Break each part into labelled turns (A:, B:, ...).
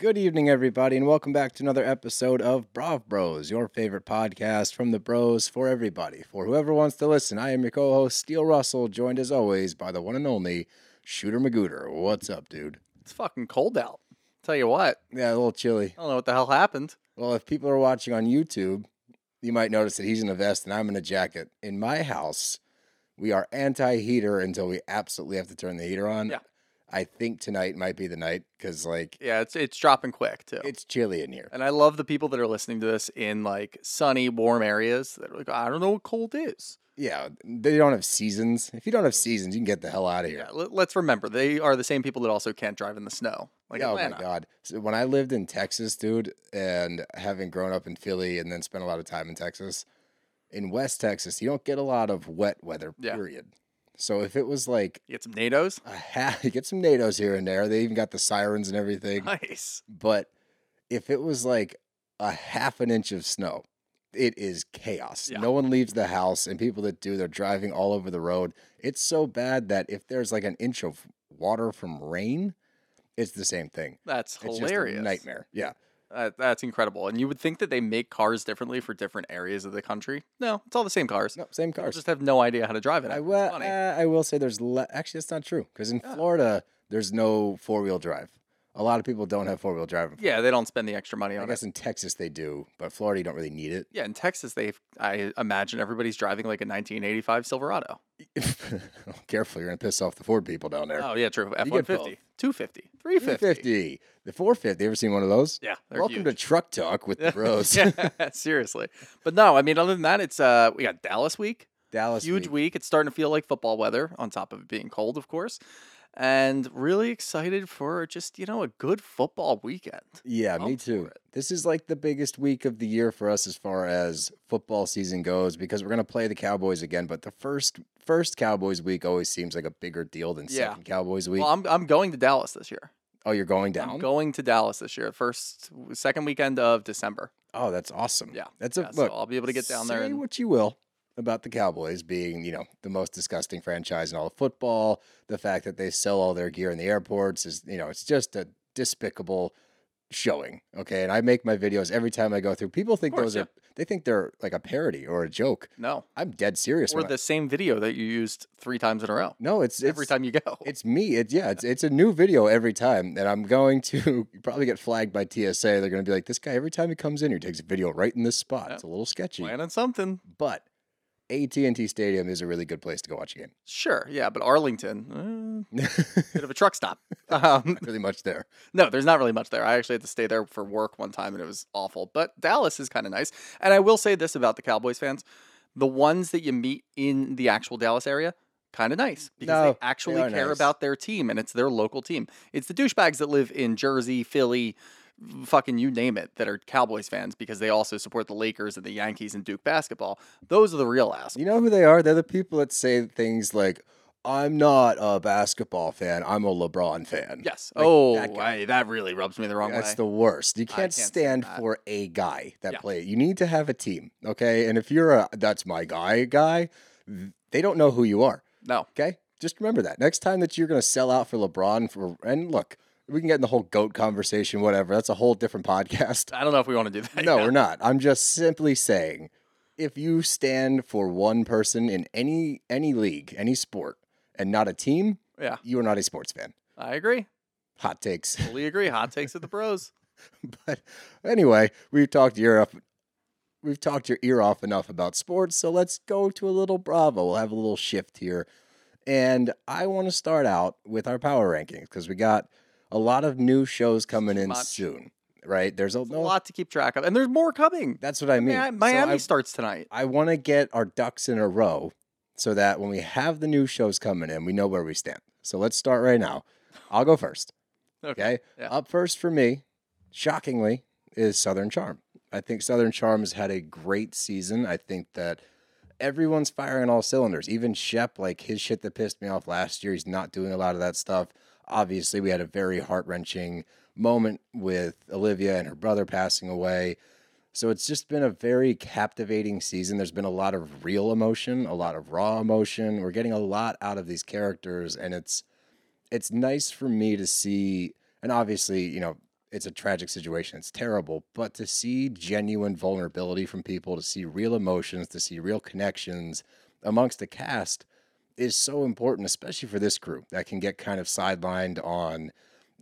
A: Good evening, everybody, and welcome back to another episode of Brav Bros, your favorite podcast from the bros for everybody. For whoever wants to listen, I am your co host, Steele Russell, joined as always by the one and only Shooter Magooter. What's up, dude?
B: It's fucking cold out. Tell you what,
A: Yeah, a little chilly.
B: I don't know what the hell happened.
A: Well, if people are watching on YouTube, you might notice that he's in a vest and I'm in a jacket. In my house, we are anti heater until we absolutely have to turn the heater on.
B: Yeah.
A: I think tonight might be the night because, like,
B: Yeah, it's it's dropping quick too.
A: it's chilly in here.
B: and I love the people that are listening to this in like sunny, warm areas that are like, I don't know what cold is.
A: Yeah, they don't have seasons. If you don't have seasons, you can get the hell out of here.
B: Yeah, let, let's remember they are the same people that also can't drive in the snow. Like
A: oh
B: Atlanta.
A: my god! So when I lived in Texas, dude, and having grown up in Philly and then spent a lot of time in Texas, in West Texas, you don't get a lot of wet weather.
B: Yeah.
A: So if it was like
B: You get some NATOs.
A: a half, you get some NATOs here and there. They even got the sirens and everything.
B: Nice.
A: But if it was like a half an inch of snow, it is chaos.
B: Yeah.
A: No one leaves the house, and people that do, they're driving all over the road. It's so bad that if there's like an inch of water from rain, it's the same thing.
B: That's
A: It's
B: hilarious.
A: nightmare. Yeah.
B: That, that's incredible. And you would think that they make cars differently for different areas of the country. No, it's all the same cars.
A: No, same
B: People
A: cars.
B: just have no idea how to drive it.
A: I will. Uh, I will say there's le- actually that's not true because in Florida there's no four wheel drive. A lot of people don't have four wheel drive.
B: yeah, they don't spend the extra money on it.
A: I
B: on
A: guess
B: it.
A: in Texas they do, but Florida you don't really need it.
B: Yeah, in Texas, they I imagine everybody's driving like a 1985 Silverado.
A: Careful, you're gonna piss off the Ford people down there.
B: Oh yeah, true. F
A: You
B: one fifty, two fifty, three fifty.
A: 350. The 450. Ever seen one of those?
B: Yeah, they're
A: Welcome to
B: huge.
A: Truck Talk with the Bros.
B: yeah, seriously. But no, I mean, other than that, it's uh, we got Dallas week,
A: Dallas.
B: huge
A: week.
B: It's starting to feel like football weather, on top of it being cold, of course, and really excited for just you know a good football weekend.
A: Yeah, me too. This is like the biggest week of the year for us as far as football season goes because we're gonna play the Cowboys again. But the first first Cowboys week always seems like a bigger deal than
B: Yeah.
A: second Cowboys week.
B: Well, I'm I'm going to Dallas this year.
A: oh, you're going down.
B: I'm going to Dallas this year, first second weekend of December.
A: oh, that's awesome.
B: Yeah,
A: that's a
B: yeah, so
A: look.
B: I'll be able to get down there
A: Say what you will about the Cowboys being, you know, the most disgusting franchise in all of football. The fact that they sell all their gear in the airports is, you know, it's just a despicable showing. Okay, and I make my videos every time I go through. People think
B: course,
A: those
B: yeah.
A: are they think they're like a parody or a joke.
B: No,
A: I'm dead serious.
B: or
A: when I-
B: the same video that you used three times in a row.
A: no, it's, it's
B: every time you go.
A: It's me. It's yeah. It's it's a new video every time, and I'm going to probably get flagged by TSA. They're going to be like, "This guy every time he comes in, he takes a video right in this spot."
B: Yeah.
A: It's a little sketchy,
B: planning on something.
A: but AT&T Stadium is a really good place to go watch a game.
B: Sure, yeah, but Arlington, eh, bit of a truck stop. Um,
A: really much there.
B: no, there's not really much there. I actually had to stay there for work one time, and it was awful. But Dallas is kind of nice. And I will say this about the Cowboys fans: the ones that you meet in the actual Dallas area, kind of nice because
A: No,
B: they
A: they
B: actually
A: are
B: care
A: nice.
B: about their team, and it's their local team. It's the douchebags that live in Jersey, Philly. Fucking you name it, that are Cowboys fans because they also support the Lakers and the Yankees and Duke basketball. Those are the real assholes.
A: You know who they are? They're the people that say things like, "I'm not a basketball fan. I'm a LeBron fan."
B: Yes.
A: Like
B: oh,
A: that.
B: I- that really rubs me the wrong
A: That's
B: way.
A: That's the worst. You can't,
B: can't stand
A: for a guy that
B: Yeah.
A: play. You need to have a team, okay? And if you're a "that's my guy" guy, they don't know who you are.
B: no,
A: Okay, just remember that. Next time that you're going to sell out for LeBron, for and look, we can get in the whole goat conversation, whatever. That's a whole different podcast.
B: I don't know if we want to do that.
A: No,
B: yet.
A: we're not. I'm just simply saying, if you stand for one person in any any league, any sport, and not a team,
B: Yeah,
A: you are not a sports fan.
B: I agree.
A: Hot takes.
B: Fully agree. Hot takes of the pros.
A: but anyway, we've talked your. We've talked your ear off enough about sports, so let's go to a little Bravo. We'll have a little shift here, and I want to start out with our power rankings because we got a lot of new shows coming in
B: much.
A: soon. Right? There's a,
B: There's a lot to keep track of, and there's more coming.
A: That's what I mean.
B: Mi-
A: So
B: Miami
A: I-
B: starts tonight.
A: I want to get our ducks in a row so that when we have the new shows coming in, we know where we stand. So let's start right now. I'll go first. Okay.
B: yeah.
A: Up first for me, shockingly, is Southern Charm. I think Southern Charm has had a great season. I think that everyone's firing all cylinders. Even Shep, like his shit that pissed me off last year, he's not doing a lot of that stuff. Obviously, we had a very heart wrenching moment with Olivia and her brother passing away. So it's just been a very captivating season. There's been a lot of real emotion, a lot of raw emotion. We're getting a lot out of these characters, and it's it's nice for me to see. And obviously, you know, it's a tragic situation. It's terrible, but to see genuine vulnerability from people, to see real emotions, to see real connections amongst the cast is so important, especially for this crew that can get kind of sidelined on,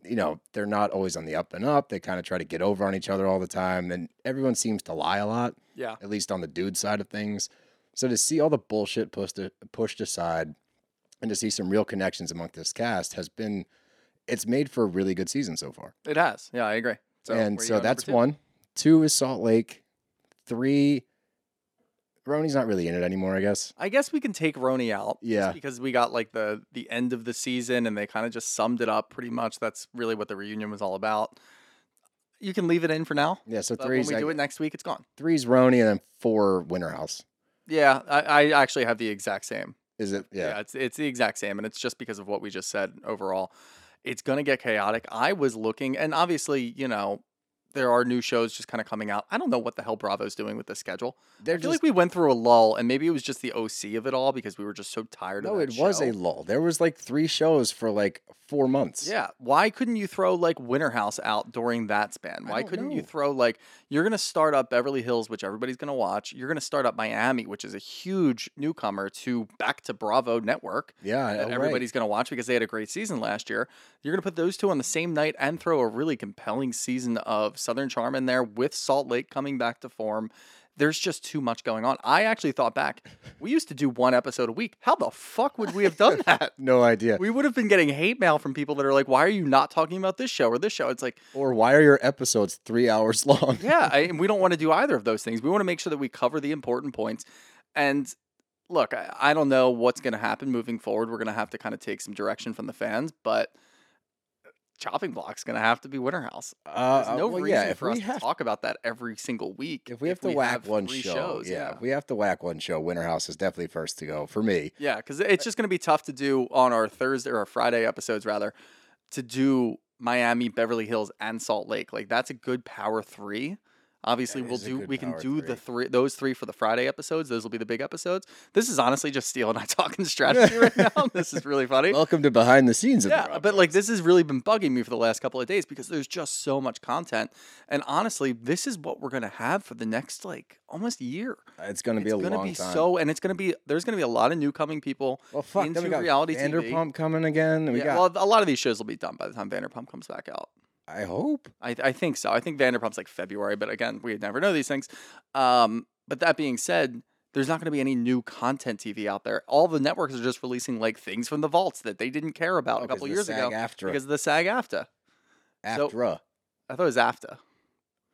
A: you know, they're not always on the up and up. They kind of try to get over on each other all the time. And everyone seems to lie a lot,
B: Yeah.
A: at least on the dude side of things. So to see all the bullshit pushed, pushed aside and to see some real connections among this cast has been, it's made for a really good season so far
B: It has. Yeah, I agree. So
A: and so that's
B: two?
A: one. Two is Salt Lake. Three, RHONY's not really in it anymore, I guess.
B: I guess we can take RHONY out.
A: Yeah.
B: because we got like the the end of the season and they kind of just summed it up pretty much. That's really what the reunion was all about. You can leave it in for now.
A: Yeah, so
B: three. when we
A: I-
B: do it next week, it's gone.
A: three's RHONY, and then four Winter House.
B: Yeah, I, I actually have the exact same.
A: Is it? Yeah.
B: it's it's the exact same, and it's just because of what we just said overall. It's gonna get chaotic. I was looking, and obviously, you know, there are new shows just kind of coming out. I don't know what the hell Bravo's doing with the schedule.
A: They're
B: I feel
A: just
B: like we went through a lull, and maybe it was just the OC of it all because we were just so tired
A: no.
B: of
A: It
B: that
A: was a lull. There was like three shows for like four months.
B: Yeah. Why couldn't you throw like Winter House out during that span? Why couldn't you throw like you're gonna start up Beverly Hills, which everybody's gonna watch. You're gonna start up Miami, which is a huge newcomer to back to Bravo Network
A: Yeah.
B: that
A: oh, right.
B: everybody's gonna watch because they had a great season last year. You're gonna put those two on the same night and throw a really compelling season of Southern Charm in there with Salt Lake coming back to form. There's just too much going on. I actually thought back. We used to do one episode a week. How the fuck would we have done that?
A: No idea.
B: we would have been getting hate mail from people that are like, "Why are you not talking about this show or this show?" It's like,
A: or why are your episodes three hours long?
B: yeah, I, and we don't want to do either of those things. We want to make sure that we cover the important points. And look, I, I don't know what's going to happen moving forward. We're going to have to kind of take some direction from the fans, but chopping block's going to have to be Winter House.
A: Uh,
B: There's
A: uh,
B: no
A: well,
B: reason
A: yeah, if
B: for us
A: have
B: to talk about that every single week.
A: if we have to whack one show,
B: shows,
A: yeah, if we have to whack one show. Winter House is definitely first to go for me.
B: Yeah, because it's just going to be tough to do on our Thursday or our Friday episodes, rather, to do Miami, Beverly Hills, and Salt Lake. Like that's a good power three. Obviously,
A: That
B: we'll do we can do the
A: three.
B: three those three for the Friday episodes. Those will be the big episodes. This is honestly just Steele and I talking strategy right now. This is really funny.
A: Welcome to behind the scenes of the
B: Yeah,
A: Rob
B: but like this has really been bugging me for the last couple of days because there's just so much content, and honestly, this is what we're gonna have for the next like almost year.
A: Uh, it's going to be
B: it's
A: a
B: gonna
A: long
B: be
A: time.
B: so, and it's gonna be there's gonna be a lot of new coming people
A: well, fuck.
B: into
A: Then we got
B: reality TV.
A: Vanderpump coming again. We
B: yeah,
A: got.
B: well, a lot of these shows will be done by the time Vanderpump comes back out.
A: I hope.
B: I, I think so. I think Vanderpump's like February, but again, we never know these things. Um, but that being said, there's not going to be any new content TV out there. All the networks are just releasing like things from the vaults that they didn't care about
A: Oh,
B: a couple years ago
A: SAG-AFTRA.
B: because of the SAG AFTA. so-
A: Aftra.
B: I thought it was AFTA.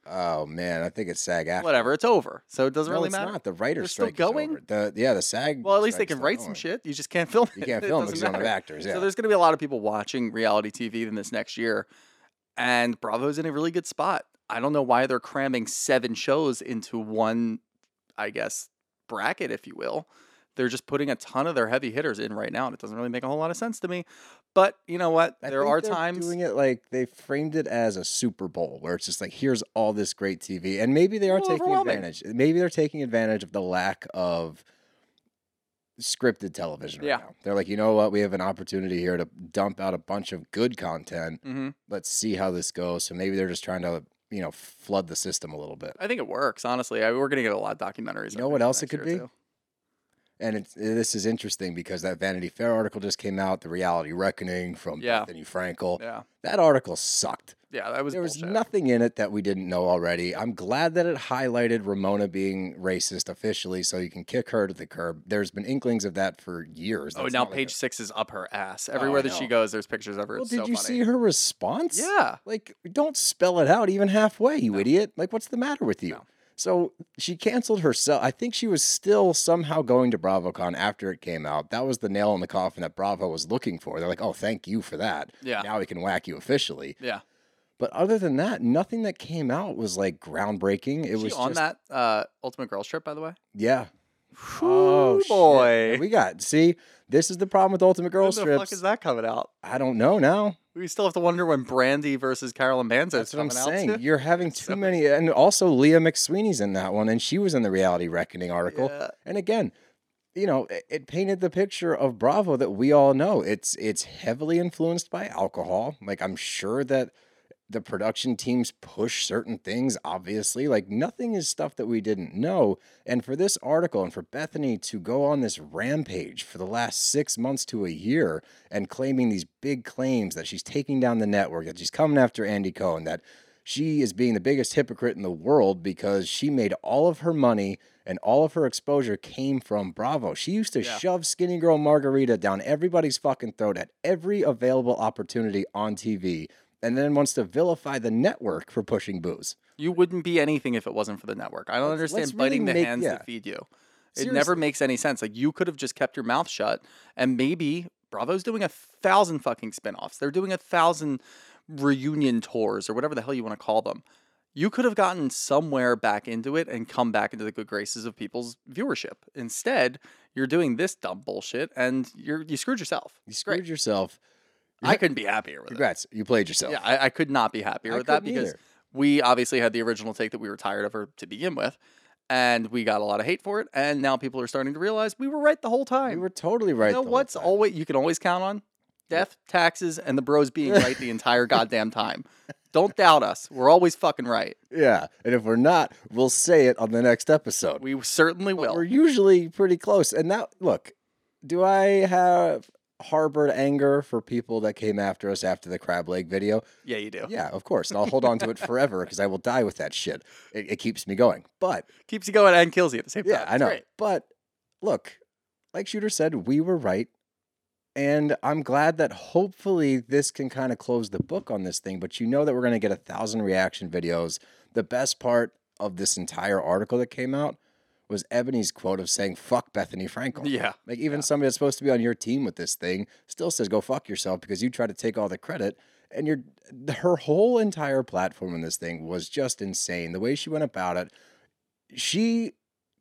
A: Oh man, I think it's SAG after.
B: Whatever, it's over, so it doesn't
A: no,
B: really
A: it's
B: matter.
A: not. The writer's
B: They're still going?
A: The yeah, the SAG.
B: Well, at least they can write some shit. You just can't film it.
A: You can't film because you don't have actors. Yeah.
B: So there's going to be a lot of people watching reality TV in this next year, and Bravo's in a really good spot. I don't know why they're cramming seven shows into one, I guess, bracket, if you will. They're just putting a ton of their heavy hitters in right now, and it doesn't really make a whole lot of sense to me. But you know what?
A: I
B: there are
A: they're
B: times.
A: doing it like they framed it as a Super Bowl, where it's just like here's all this great TV, and maybe they are taking advantage. Maybe they're taking advantage of the lack of scripted television right
B: Yeah.
A: now. They're like, you know what? We have an opportunity here to dump out a bunch of good content.
B: hmm
A: Let's see how this goes. So maybe they're just trying to, you know, flood the system a little bit.
B: I think it works. Honestly, I, we're going to get a lot of documentaries.
A: You know what else it could be?
B: too.
A: And it's, eh, this is interesting because that Vanity Fair article just came out, the reality reckoning from
B: Yeah.
A: Bethenny Frankel.
B: Yeah,
A: That article sucked.
B: yeah, that was
A: there was nothing in it that we didn't know already. I'm glad that it highlighted Ramona being racist officially, so you can kick her to the curb. There's been inklings of that for years.
B: Oh, now
A: not like
B: page
A: a-
B: six is up her ass.
A: Oh, I
B: Everywhere that she goes, there's pictures of her.
A: Well,
B: It's
A: did
B: so
A: you
B: funny.
A: see her response?
B: Yeah.
A: Like, don't spell it out even halfway, you idiot. Like, what's the matter with you?
B: No.
A: So she canceled herself. I think she was still somehow going to BravoCon after it came out. That was the nail in the coffin that Bravo was looking for. They're like, oh, thank you for that.
B: Yeah.
A: Now we can whack you officially.
B: Yeah.
A: But other than that, nothing that came out was like groundbreaking. It
B: she
A: was
B: on
A: just,
B: that uh, Ultimate Girls trip, by the way?
A: Yeah.
B: Oh
A: shit.
B: boy.
A: We got see. This is the problem with Ultimate Girl
B: when the fuck is that coming out?
A: I don't know now.
B: We still have to wonder when Brandi versus Carolyn Manzo
A: That's
B: is
A: what I'm saying. You're having too
B: So-
A: many, and also Leah McSweeney's in that one, and she was in the Reality Reckoning article.
B: Yeah.
A: And again, you know, it, it painted the picture of Bravo that we all know. It's it's heavily influenced by alcohol. Like I'm sure that the production teams push certain things. Obviously, like nothing is stuff that we didn't know. And for this article, and for Bethenny to go on this rampage for the last six months to a year and claiming these big claims that she's taking down the network, that she's coming after Andy Cohen, that she is being the biggest hypocrite in the world because she made all of her money and all of her exposure came from Bravo. She used to
B: Yeah.
A: shove Skinny Girl Margarita down everybody's fucking throat at every available opportunity on TV and then wants to vilify the network for pushing booze.
B: You wouldn't be anything if it wasn't for the network. I don't
A: Let's-
B: understand
A: let's really
B: biting the
A: make-
B: hands
A: yeah.
B: that feed you. It never makes any sense. Like you could have just kept your mouth shut and maybe Bravo's doing a thousand fucking spin-offs. They're doing a thousand reunion tours or whatever the hell you want to call them. You could have gotten somewhere back into it and come back into the good graces of people's viewership. Instead, you're doing this dumb bullshit and you're you screwed yourself.
A: You screwed yourself.
B: I couldn't be happier with it.
A: Congrats. You played yourself.
B: Yeah, I, I could not be happier
A: I
B: with that
A: couldn't
B: because
A: either.
B: we obviously had the original take that we were tired of her to begin with, and we got a lot of hate for it. And now people are starting to realize we were right the whole time.
A: you were totally right.
B: you know
A: the whole
B: what's
A: time.
B: always you can always count on death, taxes, and the bros being right the entire goddamn time. Don't doubt us. We're always fucking right.
A: Yeah. And if we're not, we'll say it on the next episode.
B: We certainly will.
A: We're usually pretty close. And now, look, do I have harbored anger for people that came after us after the crab leg video?
B: yeah, you do.
A: Yeah, of course. And I'll hold on to it forever because I will die with that shit. It, it keeps me going. But
B: Keeps you going and kills you at the same time.
A: yeah.
B: I
A: know.
B: great.
A: But look, like Shooter said, we were right. And I'm glad that hopefully this can kind of close the book on this thing. But you know that we're going to get a thousand reaction videos. The best part of this entire article that came out was Ebony's quote of saying, fuck Bethenny Frankel.
B: Yeah.
A: Like even somebody that's supposed to be on your team with this thing still says go fuck yourself because you try to take all the credit. And you're her whole entire platform in this thing was just insane. The way she went about it, she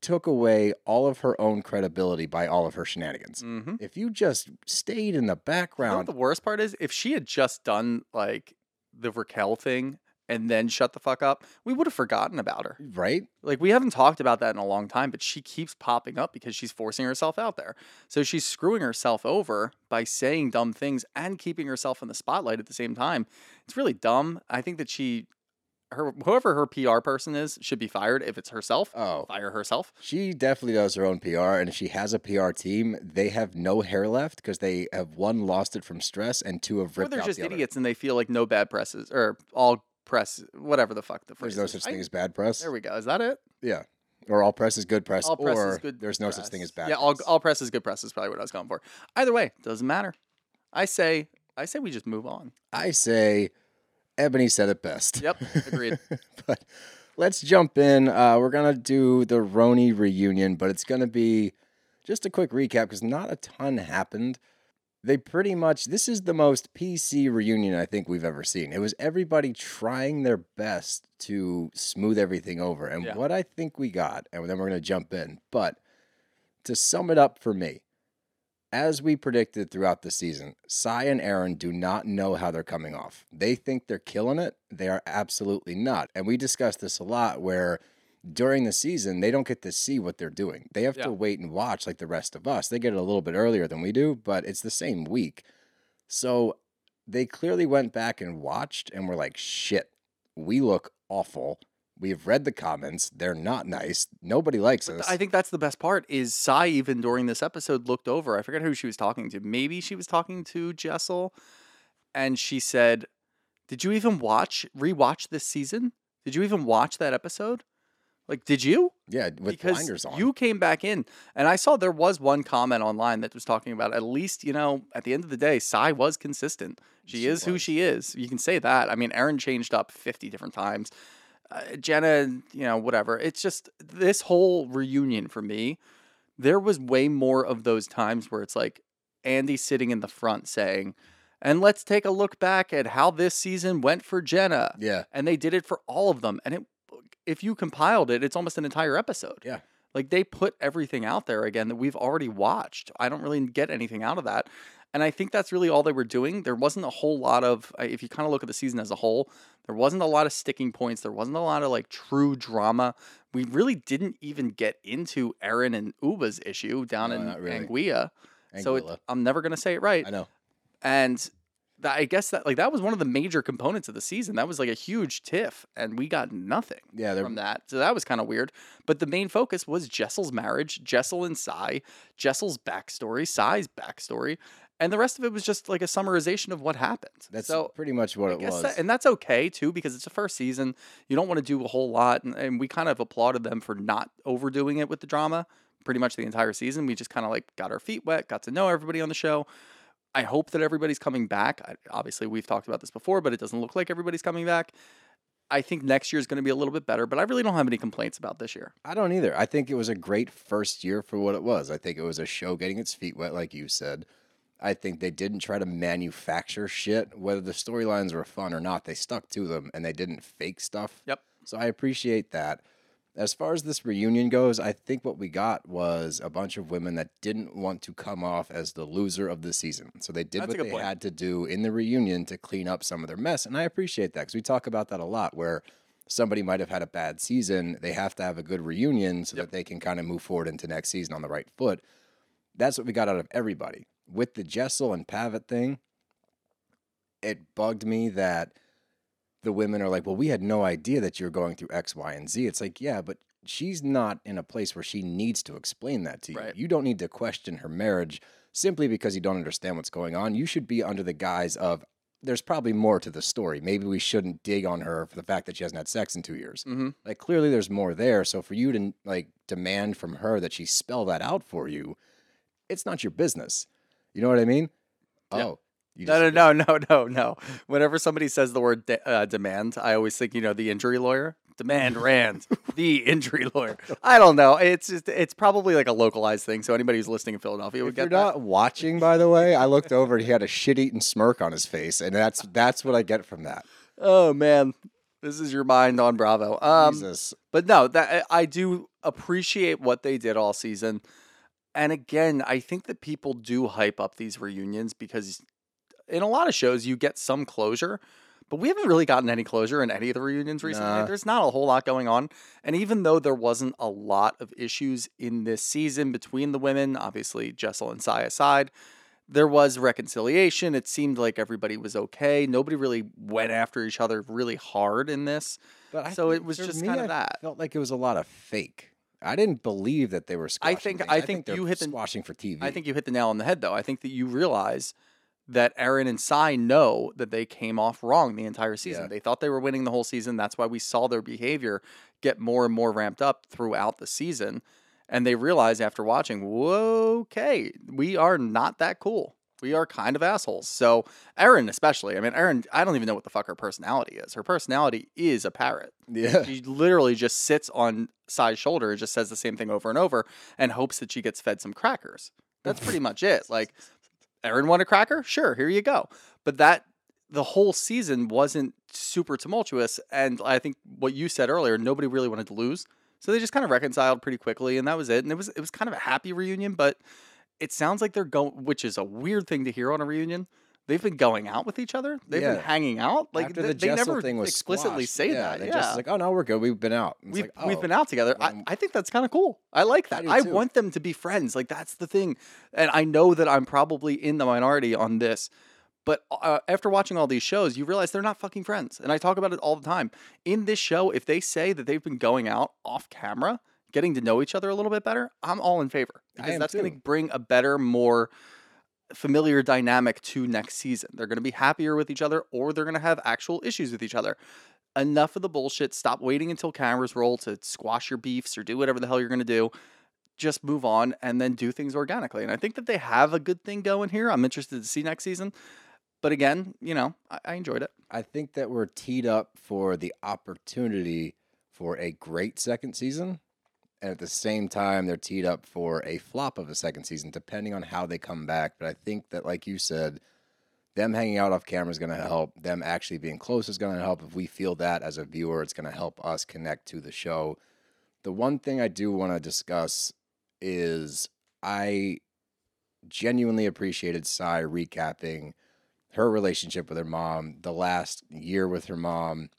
A: took away all of her own credibility by all of her shenanigans.
B: Mm-hmm.
A: If you just stayed in the
B: You know what
A: background,
B: the worst part is? If she had just done like the Raquel thing and then shut the fuck up, we would have forgotten about her.
A: right?
B: Like we haven't talked about that in a long time, but she keeps popping up because she's forcing herself out there. So she's screwing herself over by saying dumb things and keeping herself in the spotlight at the same time. It's really dumb. I think that she her whoever her PR person is should be fired if it's herself.
A: Oh,
B: Fire herself.
A: She definitely does her own PR, and if she has a PR team, they have no hair left because they have one lost it from stress, and two have ripped.
B: Or
A: they're
B: just
A: the other.
B: idiots and they feel like no bad presses or all press whatever the fuck the phrase
A: There's no
B: is.
A: such
B: I-
A: thing as bad press.
B: There we go. Is that it?
A: yeah, or all press is good press,
B: All press
A: or
B: is good.
A: there's no such thing as
B: press.
A: bad.
B: Yeah, all,
A: press.
B: all press is good press is probably what I was going for. Either way, doesn't matter. I say, I say we just move on.
A: I say, Ebony said it best.
B: Yep, agreed.
A: but let's jump in. Uh, we're gonna do the RHONY reunion, but it's gonna be just a quick recap because not a ton happened. They pretty much this is the most PC reunion I think we've ever seen. It was everybody trying their best to smooth everything over, and
B: Yeah.
A: what I think we got, and then we're gonna jump in. But to sum it up for me, as we predicted throughout the season, Sai and Erin do not know how they're coming off. They think they're killing it. They are absolutely not. And we discussed this a lot where during the season, they don't get to see what they're doing. They have
B: Yeah.
A: to wait and watch like the rest of us. They get it a little bit earlier than we do, but it's the same week. So they clearly went back and watched and were like, shit, we look awful. We've read the comments. They're not nice. Nobody likes us.
B: I think that's the best part. Is Sai even during this episode looked over? I forget who she was talking to. Maybe she was talking to Jessel, and she said, "Did you even watch rewatch this season? Did you even watch that episode? Like, did you?"
A: yeah, with
B: because
A: blinders on.
B: you came back in, and I saw there was one comment online that was talking about at least you know at the end of the day, Sai was consistent. She,
A: She
B: is who she is. You can say that. I mean, Erin changed up fifty different times. Uh, Jenna, you know, whatever. It's just this whole reunion for me. There was way more of those times where it's like Andy sitting in the front saying, "And let's take a look back at how this season went for Jenna."
A: yeah.
B: and they did it for all of them and it if you compiled it it's almost an entire episode
A: Yeah.
B: Like they put everything out there again that we've already watched. I don't really get anything out of that. And I think that's really all they were doing. There wasn't a whole lot of, if you kind of look at the season as a whole, there wasn't a lot of sticking points. There wasn't a lot of like true drama. We really didn't even get into Erin and Ubah's issue down
A: No,
B: in
A: really.
B: Anguilla. So it, I'm never going to say it right
A: I know.
B: and that, I guess that like that was one of the major components of the season. That was like a huge tiff, and we got nothing
A: Yeah,
B: from that. So that was kind of weird. But the main focus was Jessel's marriage, Jessel and Sai, Jessel's backstory, Sai's backstory, and the rest of it was just like a summarization of what happened.
A: That's
B: so
A: pretty much what
B: I
A: it was.
B: that- and that's okay too because it's the first season. You don't want to do a whole lot, and, and we kind of applauded them for not overdoing it with the drama. Pretty much the entire season, we just kind of like got our feet wet, got to know everybody on the show. I hope that everybody's coming back. I, obviously, we've talked about this before, but it doesn't look like everybody's coming back. I think next year is going to be a little bit better, but I really don't have any complaints about this year.
A: I don't either. I think it was a great first year for what it was. I think it was a show getting its feet wet, like you said. I think they didn't try to manufacture shit. Whether the storylines were fun or not, they stuck to them and they didn't fake stuff.
B: Yep.
A: So I appreciate that. As far as this reunion goes, I think what we got was a bunch of women that didn't want to come off as the loser of the season. So they did
B: That's
A: what they
B: point.
A: had to do in the reunion to clean up some of their mess. And I appreciate that because we talk about that a lot where somebody might have had a bad season. They have to have a good reunion so that they can kind of move forward into next season on the right foot. That's what we got out of everybody. With the Jessel and Pavit thing, it bugged me that the women are like, well, we had no idea that you were going through X, Y, and Z. It's like, yeah, but she's not in a place where she needs to explain that to you.
B: Right.
A: You don't need to question her marriage simply because you don't understand what's going on. You should be under the guise of there's probably more to the story. Maybe we shouldn't dig on her for the fact that she hasn't had sex in two years.
B: Mm-hmm.
A: Like clearly there's more there. So for you to like demand from her that she spell that out for you, it's not your business. You know what I mean?
B: Yeah.
A: Oh, you
B: No,
A: just-
B: no, no, no, no, no. Whenever somebody says the word de- uh, demand, I always think, you know, the injury lawyer. Demand Rand, the injury lawyer. I don't know. It's just, it's probably like a localized thing. So anybody who's listening in Philadelphia would
A: If you're
B: that.
A: not watching, by the way, I looked over and he had a shit-eating smirk on his face, and that's that's what I get from that.
B: Oh man, this is your mind on Bravo. Um,
A: Jesus,
B: but no, that I do appreciate what they did all season. And again, I think that people do hype up these reunions because in a lot of shows you get some closure, but we haven't really gotten any closure in any of the reunions recently.
A: Nah.
B: There's not a whole lot going on. And even though there wasn't a lot of issues in this season between the women, obviously Jessel and Sai aside, there was reconciliation. It seemed like everybody was okay. Nobody really went after each other really hard in this.
A: but I
B: So it was just kinda that.
A: Felt like it was a lot of fake. I didn't believe that they were.
B: I think-
A: things.
B: I think
A: they're
B: you hit the-
A: squashing for TV.
B: I think you hit the nail on the head, though. I think that you realize that Erin and Sai know that they came off wrong the entire season.
A: Yeah.
B: They thought they were winning the whole season. That's why we saw their behavior get more and more ramped up throughout the season. And they realized after watching, whoa, okay, we are not that cool. We are kind of assholes. So, Erin, especially, I mean, Erin, I don't even know what the fuck her personality is. Her personality is a parrot.
A: yeah.
B: She literally just sits on Sai's shoulder and just says the same thing over and over and hopes that she gets fed some crackers. That's pretty much it. Like, Erin want a cracker? Sure, here you go. But that the whole season wasn't super tumultuous, and I think what you said earlier, nobody really wanted to lose, so they just kind of reconciled pretty quickly, and that was it. And it was it was kind of a happy reunion, but it sounds like they're going, which is a weird thing to hear on a reunion. They've been going out with each other. They've
A: Yeah.
B: been hanging out. Like
A: After
B: they,
A: the
B: they
A: Jessel
B: never
A: thing was
B: explicitly
A: squashed,
B: say
A: yeah,
B: that.
A: They
B: yeah.
A: just like, oh no, we're good. We've been out.
B: We've,
A: like,
B: we've
A: oh.
B: been out together. I, I think that's kind of cool. I like that.
A: do
B: I, want them to be friends. Like that's the thing. And I know that I'm probably in the minority on this, but uh, after watching all these shows, you realize they're not fucking friends. And I talk about it all the time. In this show, if they say that they've been going out off camera, getting to know each other a little bit better, I'm all in favor
A: I
B: because that's going to bring a better, more familiar dynamic to next season. They're going to be happier with each other or they're going to have actual issues with each other. Enough of the bullshit. Stop waiting until cameras roll to squash your beefs or do whatever the hell you're going to do. Just move on and then do things organically. And I think that they have a good thing going here. I'm interested to see next season. But again, you know, I, I enjoyed it.
A: I think that we're teed up for the opportunity for a great second season. And at the same time, they're teed up for a flop of a second season, depending on how they come back. But I think that, like you said, them hanging out off camera is going to help. Them actually being close is going to help. If we feel that as a viewer, it's going to help us connect to the show. The one thing I do want to discuss is I genuinely appreciated Sai recapping her relationship with her mom, the last year with her mom,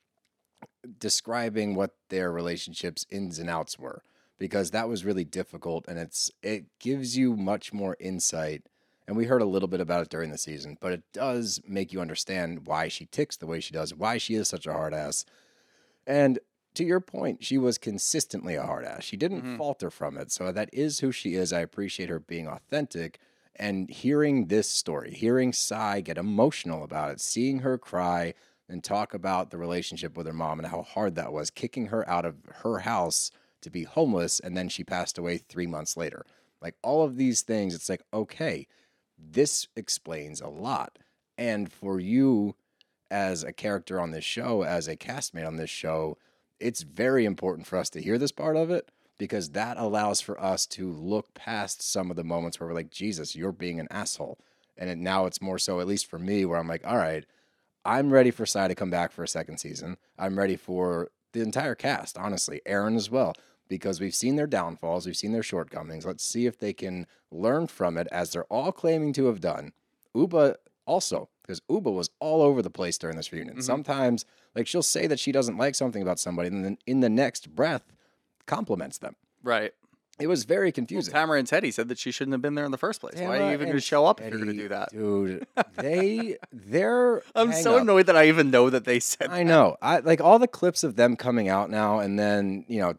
A: describing what their relationships ins and outs were because that was really difficult and it's it gives you much more insight and we heard a little bit about it during the season but it does make you understand why she ticks the way she does why she is such a hard ass and to your point she was consistently a hard ass she didn't
B: Mhm.
A: falter from it so that is who she is i appreciate her being authentic and hearing this story hearing Sai get emotional about it seeing her cry and talk about the relationship with her mom and how hard that was kicking her out of her house to be homeless and then she passed away 3 months later. Like all of these things it's like okay this explains a lot. And for you as a character on this show as a castmate on this show it's very important for us to hear this part of it because that allows for us to look past some of the moments where we're like jesus you're being an asshole. And it, now it's more so at least for me where i'm like all right I'm ready for Sai to come back for a second season. I'm ready for the entire cast, honestly, Erin as well, because we've seen their downfalls, we've seen their shortcomings. Let's see if they can learn from it as they're all claiming to have done. Ubah also, because Ubah was all over the place during this reunion.
B: Mhm.
A: Sometimes, like, she'll say that she doesn't like something about somebody, and then in the next breath, compliments them.
B: Right.
A: It was very
B: Well,
A: confusing.
B: Tamara and Teddi said that she shouldn't have been there in the first place. Why are you even going to show up if you're going to do that?
A: dude? They, they're.
B: I'm so
A: up.
B: annoyed that I even know that they said
A: I
B: that.
A: know. I like all the clips of them coming out now, and then you know,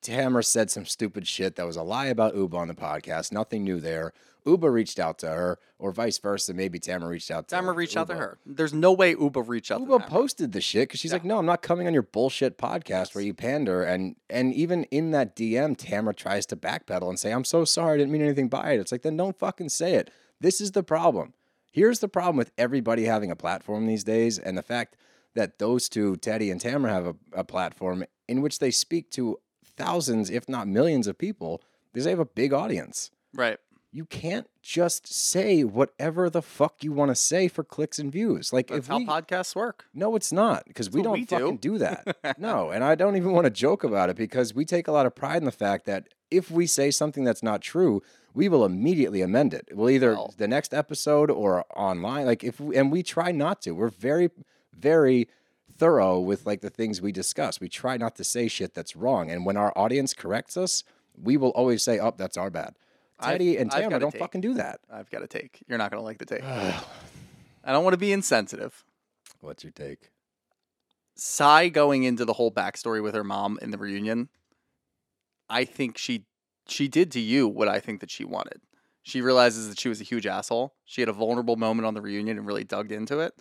A: Tamara said some stupid shit that was a lie about Ubah on the podcast. Nothing new there. Ubah reached out to her, or vice versa. Maybe Tamara reached out to
B: Tamara reached out to her. There's no way Ubah reached out to Ubah
A: posted the shit because she's like, "No, I'm not coming on your bullshit podcast where you pander." And and even in that DM, Tamara tries to backpedal and say, "I'm so sorry, I didn't mean anything by it." It's like, then don't fucking say it. This is the problem. Here's the problem with everybody having a platform these days, and the fact that those two, Teddi and Tamara, have a, a platform in which they speak to thousands, if not millions, of people because they have a big audience
B: Right.
A: you can't just say whatever the fuck you want to say for clicks and views. Like
B: That's
A: if
B: how
A: we,
B: podcasts work.
A: no, it's not because we don't
B: we do.
A: fucking do, that. no, and I don't even want to joke about it because we take a lot of pride in the fact that if we say something that's not true, we will immediately amend it. We'll either
B: Well-
A: the next episode or online. Like if we, and we try not to. We're very, very thorough with like the things we discuss. We try not to say shit that's wrong. And when our audience corrects us, we will always say, "Oh, that's our bad." Teddi and
B: I've
A: Tamara
B: got
A: don't
B: take.
A: fucking do that.
B: I've got a take. You're not going to like the take. I don't want to be insensitive.
A: What's your take?
B: Sai going into the whole backstory with her mom in the reunion, I think she she did to you what I think that she wanted. She realizes that she was a huge asshole. She had a vulnerable moment on the reunion and really dug into it.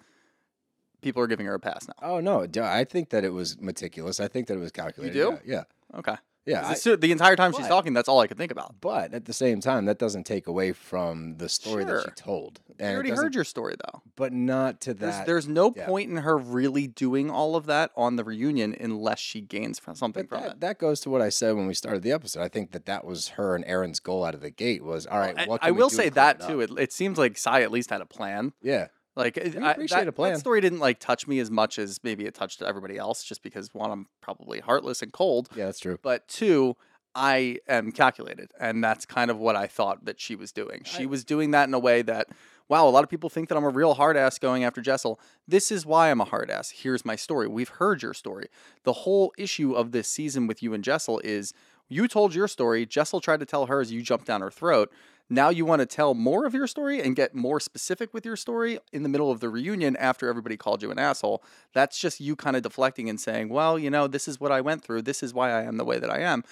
B: People are giving her a pass now.
A: Oh no, I think that it was meticulous. I think that it was calculated.
B: You do?
A: Yeah,
B: Okay.
A: yeah. yeah. I-
B: So the entire time she's talking, that's all I could think about.
A: but at the same time, that doesn't take away from the story that she told.
B: I
A: And it
B: already heard your story though.
A: but not to
B: There's,
A: that.
B: there's no
A: yeah.
B: point in her really doing all of that on the reunion unless she gains something
A: but
B: from
A: that,
B: it.
A: that goes to what I said when we started the episode. I think that that was her and Erin's goal out of the gate was all right.
B: I,
A: what
B: I
A: can we
B: will say that too. It, it seems like Sai at least had a plan.
A: Yeah,
B: Like eh,
A: We
B: I,
A: appreciate
B: that,
A: a plan.
B: that story didn't like touch me as much as maybe it touched everybody else, just because one, I'm probably heartless and cold,
A: yeah, that's true.
B: but two, I am calculated, and that's kind of what I thought that she was doing. She
A: I-
B: was doing that in a way that, wow, a lot of people think that I'm a real hard ass going after Jessel. This is why I'm a hard ass. Here's my story. We've heard your story. The whole issue of this season with you and Jessel is you told your story. Jessel tried to tell hers. You jumped down her throat. Now you want to tell more of your story and get more specific with your story in the middle of the reunion after everybody called you an asshole. That's just you kind of deflecting and saying, well, you know, this is what I went through. This is why I am the way that I am.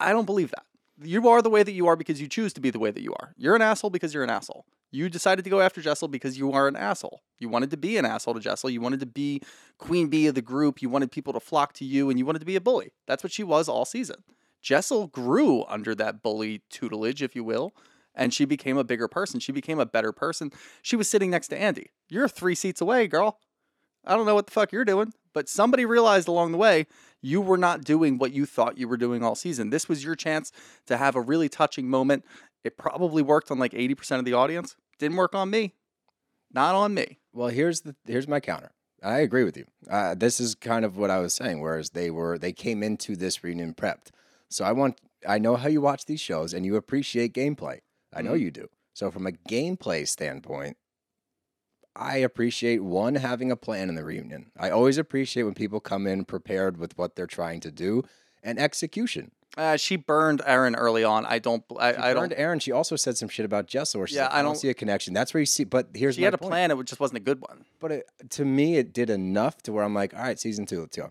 B: I don't believe that. You are the way that you are because you choose to be the way that you are. You're an asshole because you're an asshole. You decided to go after Jessel because you are an asshole. You wanted to be an asshole to Jessel. You wanted to be queen bee of the group. You wanted people to flock to you and you wanted to be a bully. That's what she was all season. Jessel grew under that bully tutelage, if you will, and she became a bigger person. She became a better person. She was sitting next to Andy. You're three seats away, girl. I don't know what the fuck you're doing, but somebody realized along the way you were not doing what you thought you were doing all season. This was your chance to have a really touching moment. It probably worked on like 80% of the audience. Didn't work on me. Not on me.
A: Well, here's the here's my counter. I agree with you. Uh, this is kind of what I was saying. Whereas they were, they came into this reunion prepped. So I want, I know how you watch these shows and you appreciate gameplay. I know
B: Mhm.
A: you do. So from a gameplay standpoint, I appreciate one having a plan in the reunion. I always appreciate when people come in prepared with what they're trying to do and execution.
B: Uh, she burned Erin early on. I don't. I,
A: She
B: I
A: burned
B: don't.
A: Erin. She also said some shit about Jessa where she's
B: Yeah,
A: like,
B: I
A: I don't
B: don't-
A: see a connection. That's where you see. But here's
B: She had a
A: point.
B: plan. It just wasn't a good one.
A: But it, to me, it did enough to where I'm like, all right, season two, let's go.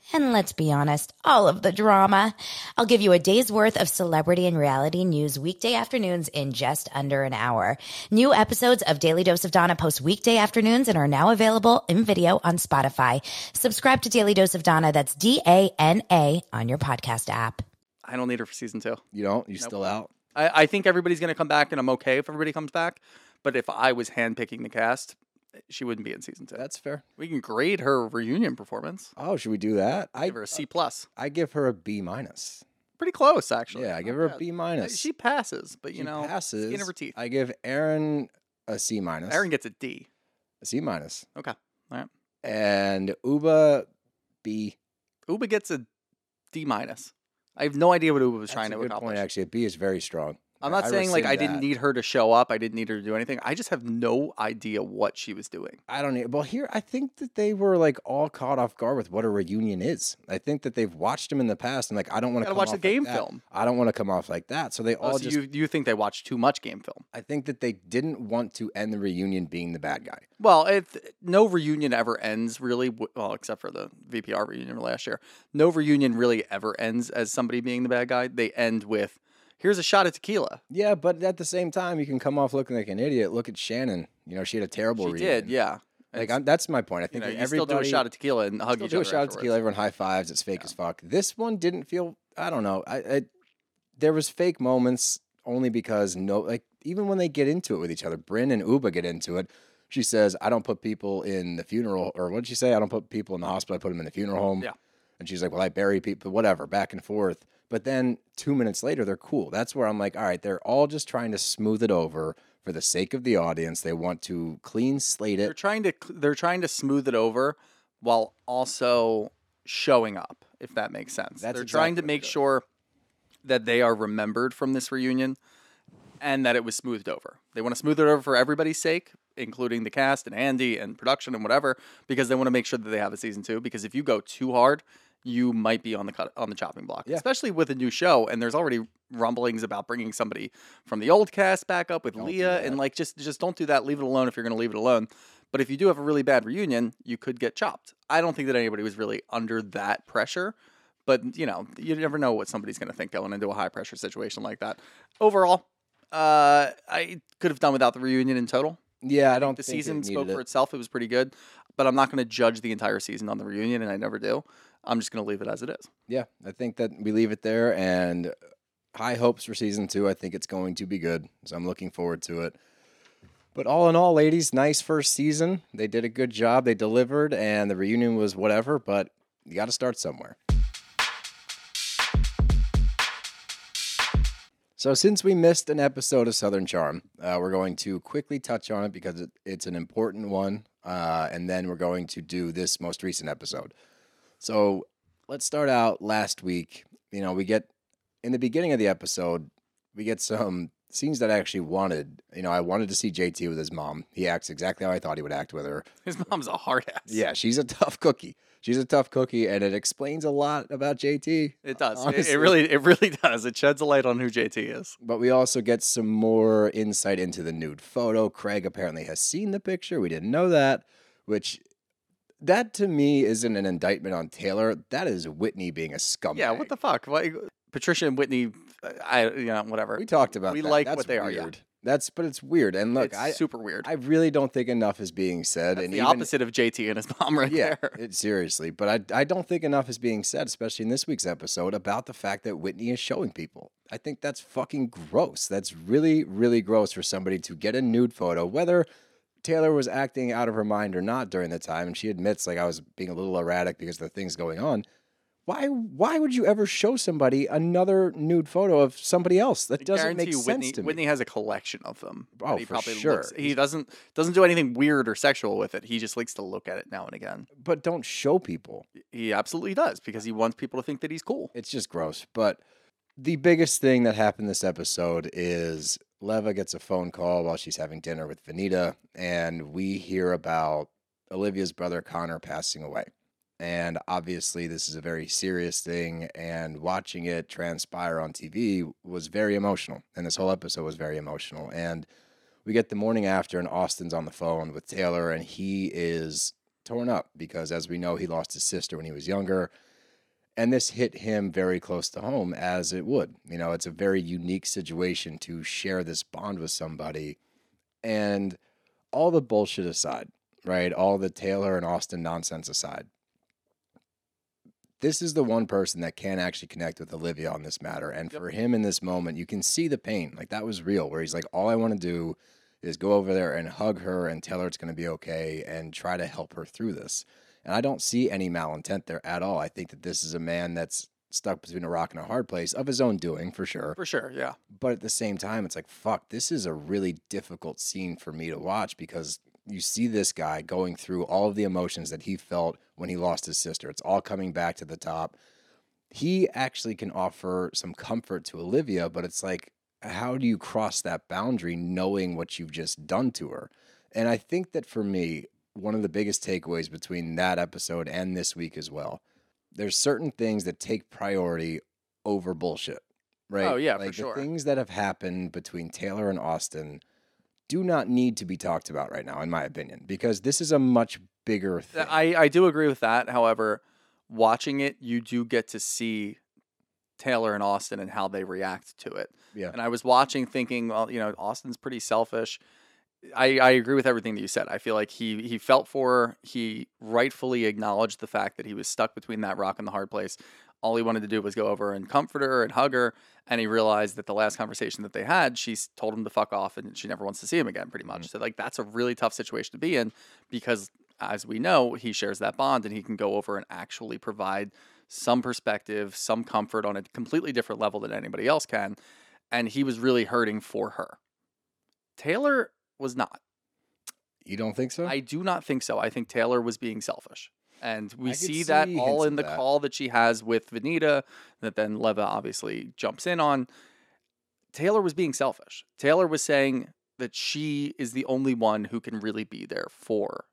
C: And let's be honest, all of the drama. I'll give you a day's worth of celebrity and reality news weekday afternoons in just under an hour. New episodes of Daily Dose of Dana post weekday afternoons and are now available in video on Spotify. Subscribe to Daily Dose of Dana. That's D A N A on your podcast app.
B: I don't need her for season two.
A: You don't? You still out?
B: I, I think everybody's going to come back, and I'm okay if everybody comes back. But if I was handpicking the cast, she wouldn't be in season two.
A: That's fair.
B: we can grade her reunion performance.
A: Oh, should we do that? I
B: Give her a C plus.
A: I give her a B minus.
B: Pretty close, actually.
A: Yeah, I give her a.
B: Uh,
A: minus.
B: She passes, but you
A: She
B: know,
A: passes.
B: skin of her teeth.
A: I give Erin a C minus.
B: Erin gets a D.
A: a C minus,
B: Okay, all right.
A: and Ubah B.
B: Ubah gets a D minus. I have no idea what Ubah was
A: That's
B: trying
A: a
B: to
A: good
B: accomplish.
A: point. Actually, a B is very strong.
B: I'm not
A: I
B: saying like I didn't
A: that.
B: need her to show up. I didn't need her to do anything. I just have no idea what she was doing.
A: I don't know. Well, here I think that they were like all caught off guard with what a reunion is. I think that they've watched them in the past and like I don't want to
B: watch the game film.
A: I don't want to come off like that. So they
B: Oh,
A: all
B: so
A: just.
B: you you think they watched too much game film?
A: I think that they didn't want to end the reunion being the bad guy.
B: Well, if no reunion ever ends really, well, except for the VPR reunion last year, no reunion really ever ends as somebody being the bad guy. They end with, "Here's a shot of tequila."
A: Yeah, but at the same time, you can come off looking like an idiot. Look at Shannon. You know, she had a terrible
B: She did, yeah.
A: Like I'm, that's my point. I
B: you
A: think
B: know,
A: that
B: you still do a shot of tequila and hug
A: still
B: each
A: do a
B: other.
A: shot of tequila. Everyone high fives. It's fake as fuck. This one didn't feel. I don't know. I, I there was fake moments only because no, like even when they get into it with each other, Brynn and Ubah get into it. She says, "I don't put people in the funeral," or what did she say? I don't put people in the hospital. I put them in the funeral home.
B: Yeah.
A: And she's like, "Well, I bury people, whatever." Back and forth. But then two minutes later, they're cool. That's where I'm like, all right, they're all just trying to smooth it over for the sake of the audience. They want to clean slate it.
B: They're trying to they're trying to smooth it over while also showing up, if that makes sense.
A: That's
B: they're trying to make sure that they are remembered from this reunion and that it was smoothed over. They want to smooth it over for everybody's sake, including the cast and Andy and production and whatever, because they want to make sure that they have a season two. Because if you go too hard, you might be on the cut on the chopping block,
A: Yeah.
B: especially with a new show. And there's already rumblings about bringing somebody from the old cast back up with
A: Don't
B: Leah, and like just just don't do that. Leave it alone if you're going to leave it alone. But if you do have a really bad reunion, you could get chopped. I don't think that anybody was really under that pressure. But you know, you never know what somebody's going to think going into a high pressure situation like that. Overall, uh, I could have done without the reunion in total.
A: Yeah, I don't.
B: The
A: think it
B: season spoke
A: needed
B: for itself. It was pretty good. But I'm not going to judge the entire season on the reunion, and I never do. I'm just going to leave it as it is.
A: Yeah, I think that we leave it there and high hopes for season two. I think it's going to be good. So I'm looking forward to it. But all in all, ladies, nice first season. They did a good job. They delivered, and the reunion was whatever, but you got to start somewhere. So, since we missed an episode of Southern Charm, uh, we're going to quickly touch on it because it, it's an important one. Uh, and then we're going to do this most recent episode. So, let's start out last week. You know, we get in the beginning of the episode, we get some scenes that I actually wanted. You know, I wanted to see JT with his mom. He acts exactly how I thought he would act with her.
B: His mom's a hard ass.
A: Yeah, she's a tough cookie. She's a tough cookie, and it explains a lot about JT.
B: It does. It- It, really, it really does. It sheds a light on who JT is.
A: But we also get some more insight into the nude photo. Craig apparently has seen the picture. We didn't know that, which that to me isn't an indictment on Taylor. That is Whitney being a scumbag.
B: Yeah, what the fuck? Why, Patricia and Whitney, uh, I, you know, whatever.
A: We talked about
B: We
A: that.
B: like
A: That's
B: what they are, yeah.
A: weird. That's but it's weird. And look,
B: it's
A: I
B: super weird.
A: I really don't think enough is being said.
B: That's
A: and
B: the
A: even,
B: opposite of JT and his mom right
A: yeah,
B: there.
A: it, seriously. But I I don't think enough is being said, especially in this week's episode, about the fact that Whitney is showing people. I think that's fucking gross. That's really really gross for somebody to get a nude photo, whether Taylor was acting out of her mind or not during the time, and she admits like I was being a little erratic because of the things going on. Why why would you ever show somebody another nude photo of somebody else? That
B: I
A: doesn't make sense
B: Whitney,
A: to me.
B: Whitney has a collection of them.
A: Oh,
B: he
A: for
B: probably
A: sure.
B: Looks, he doesn't doesn't do anything weird or sexual with it. He just likes to look at it now and again.
A: but don't show people.
B: He absolutely does because he wants people to think that he's cool.
A: It's just gross. But the biggest thing that happened this episode is Leva gets a phone call while she's having dinner with Venita, and we hear about Olivia's brother Conner passing away. And obviously, this is a very serious thing, and watching it transpire on TV was very emotional. And this whole episode was very emotional. And we get the morning after, and Austin's on the phone with Taylor, and he is torn up because, as we know, he lost his sister when he was younger. And this hit him very close to home, as it would. You know, it's a very unique situation to share this bond with somebody. And all the bullshit aside, right? All the Taylor and Austin nonsense aside, this is the one person that can actually connect with Olivia on this matter. And for him in this moment, you can see the pain. Like that was real, where he's like, all I want to do is go over there and hug her and tell her it's going to be okay and try to help her through this. And I don't see any malintent there at all. I think that this is a man that's stuck between a rock and a hard place of his own doing, for sure.
B: For sure, yeah.
A: But at the same time, it's like, fuck, this is a really difficult scene for me to watch because you see this guy going through all of the emotions that he felt when he lost his sister. It's all coming back to the top. He actually can offer some comfort to Olivia, but it's like, how do you cross that boundary knowing what you've just done to her? And I think that for me, one of the biggest takeaways between that episode and this week as well, there's certain things that take priority over bullshit, right?
B: Oh, yeah, for
A: like
B: sure.
A: the things that have happened between Taylor and Austin do not need to be talked about right now, in my opinion, because this is a much bigger uh, thing.
B: I, I do agree with that. However, watching it, you do get to see Taylor and Austin and how they react to it.
A: Yeah.
B: And I was watching thinking, well, you know, Austin's pretty selfish. I, I agree with everything that you said. I feel like he he felt for her. He rightfully acknowledged the fact that he was stuck between that rock and the hard place. All he wanted to do was go over and comfort her and hug her. And he realized that the last conversation that they had, she told him to fuck off and she never wants to see him again, pretty much. Mm-hmm. So, like, that's a really tough situation to be in because, as we know, he shares that bond and he can go over and actually provide some perspective, some comfort on a completely different level than anybody else can. And he was really hurting for her. Taylor was not.
A: you don't think so?
B: I do not think so. I think Taylor was being selfish. And we
A: could
B: see that all in the
A: that.
B: call that she has with Venita, that then Leva obviously jumps in on. Taylor was being selfish. Taylor was saying that she is the only one who can really be there for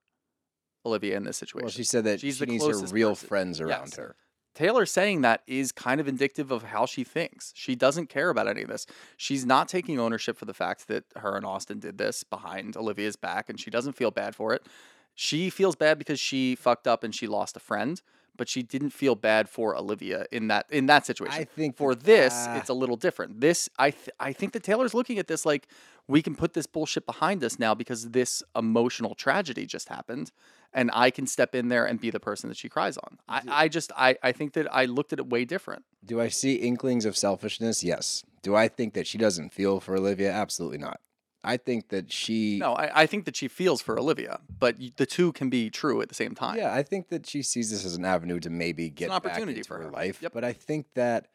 B: Olivia in this situation.
A: well, she said that
B: She's
A: she
B: the
A: needs her real
B: person.
A: friends around
B: Yes.
A: her.
B: Taylor saying that is kind of indicative of how she thinks. She doesn't care about any of this. She's not taking ownership for the fact that her and Austin did this behind Olivia's back, and she doesn't feel bad for it. She feels bad because she fucked up and she lost a friend, but she didn't feel bad for Olivia in that in that situation.
A: I think
B: for
A: that-
B: this,
A: ah.
B: it's a little different. This, I, th- I think that Taylor's looking at this like we can put this bullshit behind us now because this emotional tragedy just happened, and I can step in there and be the person that she cries on. I, I just, I, I think that I looked at it way different.
A: Do I see inklings of selfishness? Yes. Do I think that she doesn't feel for Olivia? Absolutely not. I think that she.
B: No, I, I think that she feels for Olivia, but the two can be true at the same time.
A: Yeah, I think that she sees this as an avenue to maybe get
B: an opportunity for
A: her
B: her.
A: life.
B: Yep.
A: But I think that,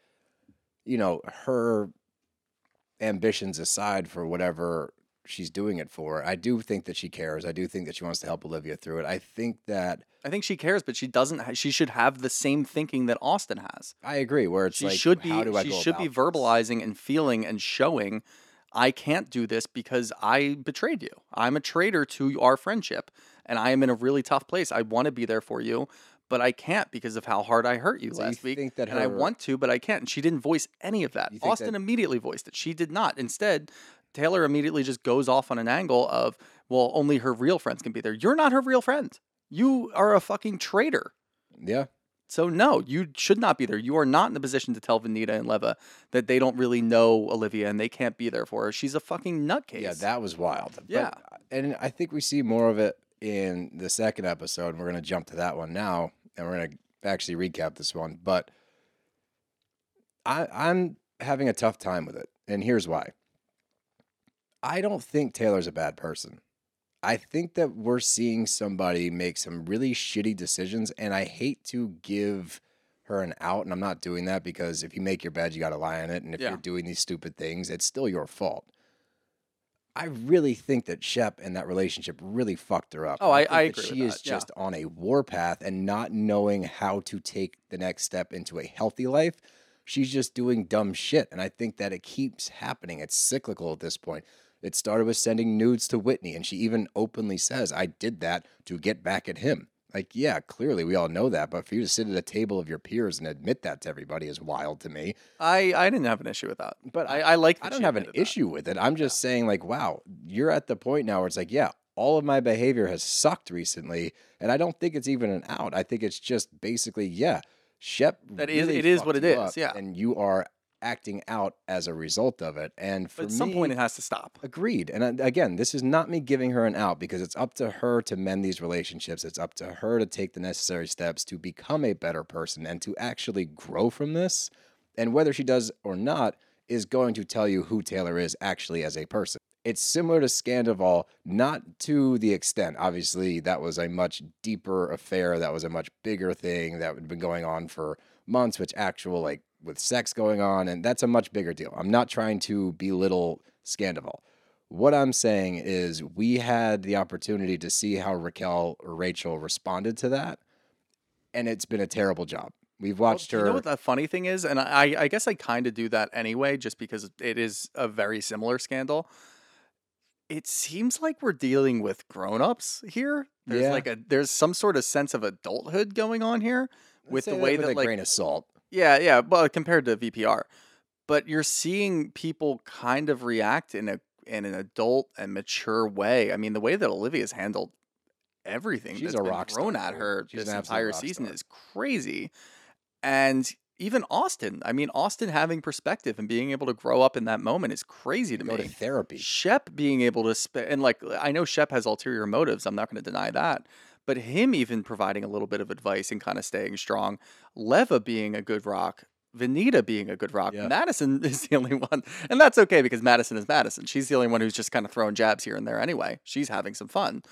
A: you know, her ambitions aside for whatever she's doing it for, I do think that she cares. I do think that she wants to help Olivia through it. I think that
B: I think she cares, but she doesn't. Ha- she should have the same thinking that Austin has.
A: I agree. Where it's
B: she
A: like,
B: should be.
A: how do I
B: She should be
A: about this?
B: verbalizing and feeling and showing. I can't do this because I betrayed you. I'm a traitor to our friendship, and I am in a really tough place. I want to be there for you, but I can't because of how hard I hurt you
A: So you
B: last week.
A: think that
B: and I want to, but I can't. And she didn't voice any of that. Austin
A: that-
B: immediately voiced it. She did not. Instead, Taylor immediately just goes off on an angle of, well, only her real friends can be there. You're not her real friend. You are a fucking traitor.
A: Yeah.
B: So no, you should not be there. You are not in the position to tell Venita and Leva that they don't really know Olivia and they can't be there for her. She's a fucking nutcase.
A: Yeah, that was wild. But-
B: Yeah.
A: Uh, and I think we see more of it in the second episode. We're going to jump to that one now, and we're going to actually recap this one. But I, I'm having a tough time with it, and here's why. I don't think Taylor's a bad person. I think that we're seeing somebody make some really shitty decisions, and I hate to give her an out, and I'm not doing that because if you make your bed, you got to lie on it, and if
B: Yeah.
A: you're doing these stupid things, it's still your fault. I really think that Shep and that relationship really fucked her up.
B: Oh, I- I
A: that
B: agree
A: She is
B: yeah.
A: just on a warpath and not knowing how to take the next step into a healthy life. She's just doing dumb shit, and I think that it keeps happening. It's cyclical at this point. It started with sending nudes to Whitney, and she even openly says, "I did that to get back at him." Like, yeah, clearly we all know that, but for you to sit at a table of your peers and admit that to everybody is wild to me.
B: I, I didn't have an issue with that.
A: But
B: I, I like
A: I don't have an
B: that.
A: issue with it. I'm just saying, like, wow, you're at the point now where it's like, yeah, all of my behavior has sucked recently, and I don't think it's even an out. I think it's just basically, yeah, Shep.
B: That is-
A: really
B: it is what it is, yeah.
A: and you are acting out as a result of it. And
B: at some
A: me-
B: point it has to stop.
A: Agreed. And uh, again, this is not me giving her an out because it's up to her to mend these relationships. It's up to her to take the necessary steps to become a better person and to actually grow from this. And whether she does or not is going to tell you who Taylor is actually as a person. It's similar to Scandoval, not to the extent. Obviously, that was a much deeper affair. That was a much bigger thing that had been going on for months, which actual like with sex going on, and that's a much bigger deal. I'm not trying to belittle Scandoval. What I'm saying is we had the opportunity to see how Raquel or Rachel responded to that, and it's been a terrible job. We've watched
B: Do
A: her.
B: You know what the funny thing is, and I, I guess I kind of do that anyway, just because it is a very similar scandal. It seems like we're dealing with grown-ups here. There's
A: Yeah.
B: like a there's some sort of sense of adulthood going on here with the way
A: with
B: that
A: a
B: like
A: grain of salt.
B: Yeah yeah, well compared to VPR, but you're seeing people kind of react in a in an adult and mature way. I mean, the way that Olivia's handled everything
A: She's
B: that's
A: a
B: been
A: rock
B: thrown
A: star,
B: at her
A: She's
B: this entire season
A: star.
B: is crazy. And even Austin, I mean, Austin having perspective and being able to grow up in that moment is crazy to
A: Go to
B: me.
A: therapy.
B: Shep being able to spend, and like, I know Shep has ulterior motives. I'm not going to deny that. But him even providing a little bit of advice and kind of staying strong. Leva being a good rock. Venita being a good rock.
A: Yeah.
B: Madison is the only one. And that's okay because Madison is Madison. She's the only one who's just kind of throwing jabs here and there anyway. She's having some fun.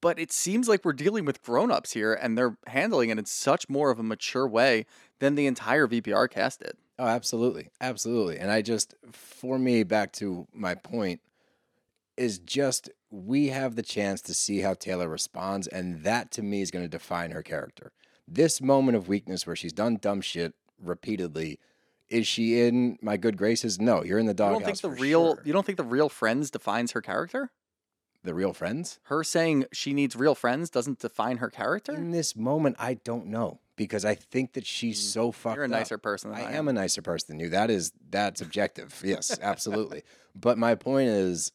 B: But it seems like we're dealing with grown-ups here and they're handling it in such more of a mature way than the entire VPR cast did.
A: Oh, absolutely. Absolutely. And I just, for me, back to my point, is just we have the chance to see how Taylor responds. And that to me is going to define her character. This moment of weakness where she's done dumb shit repeatedly, is she in my good graces? No, you're in the
B: You
A: doghouse.
B: don't think the real
A: sure.
B: you don't think the real friends defines her character?
A: the real friends?
B: Her saying she needs real friends doesn't define her character?
A: In this moment, I don't know because I think that she's so fucked
B: Mm, You're a
A: up.
B: nicer person than I,
A: I am a nicer person than you. That is that's objective. Yes, absolutely. but my point is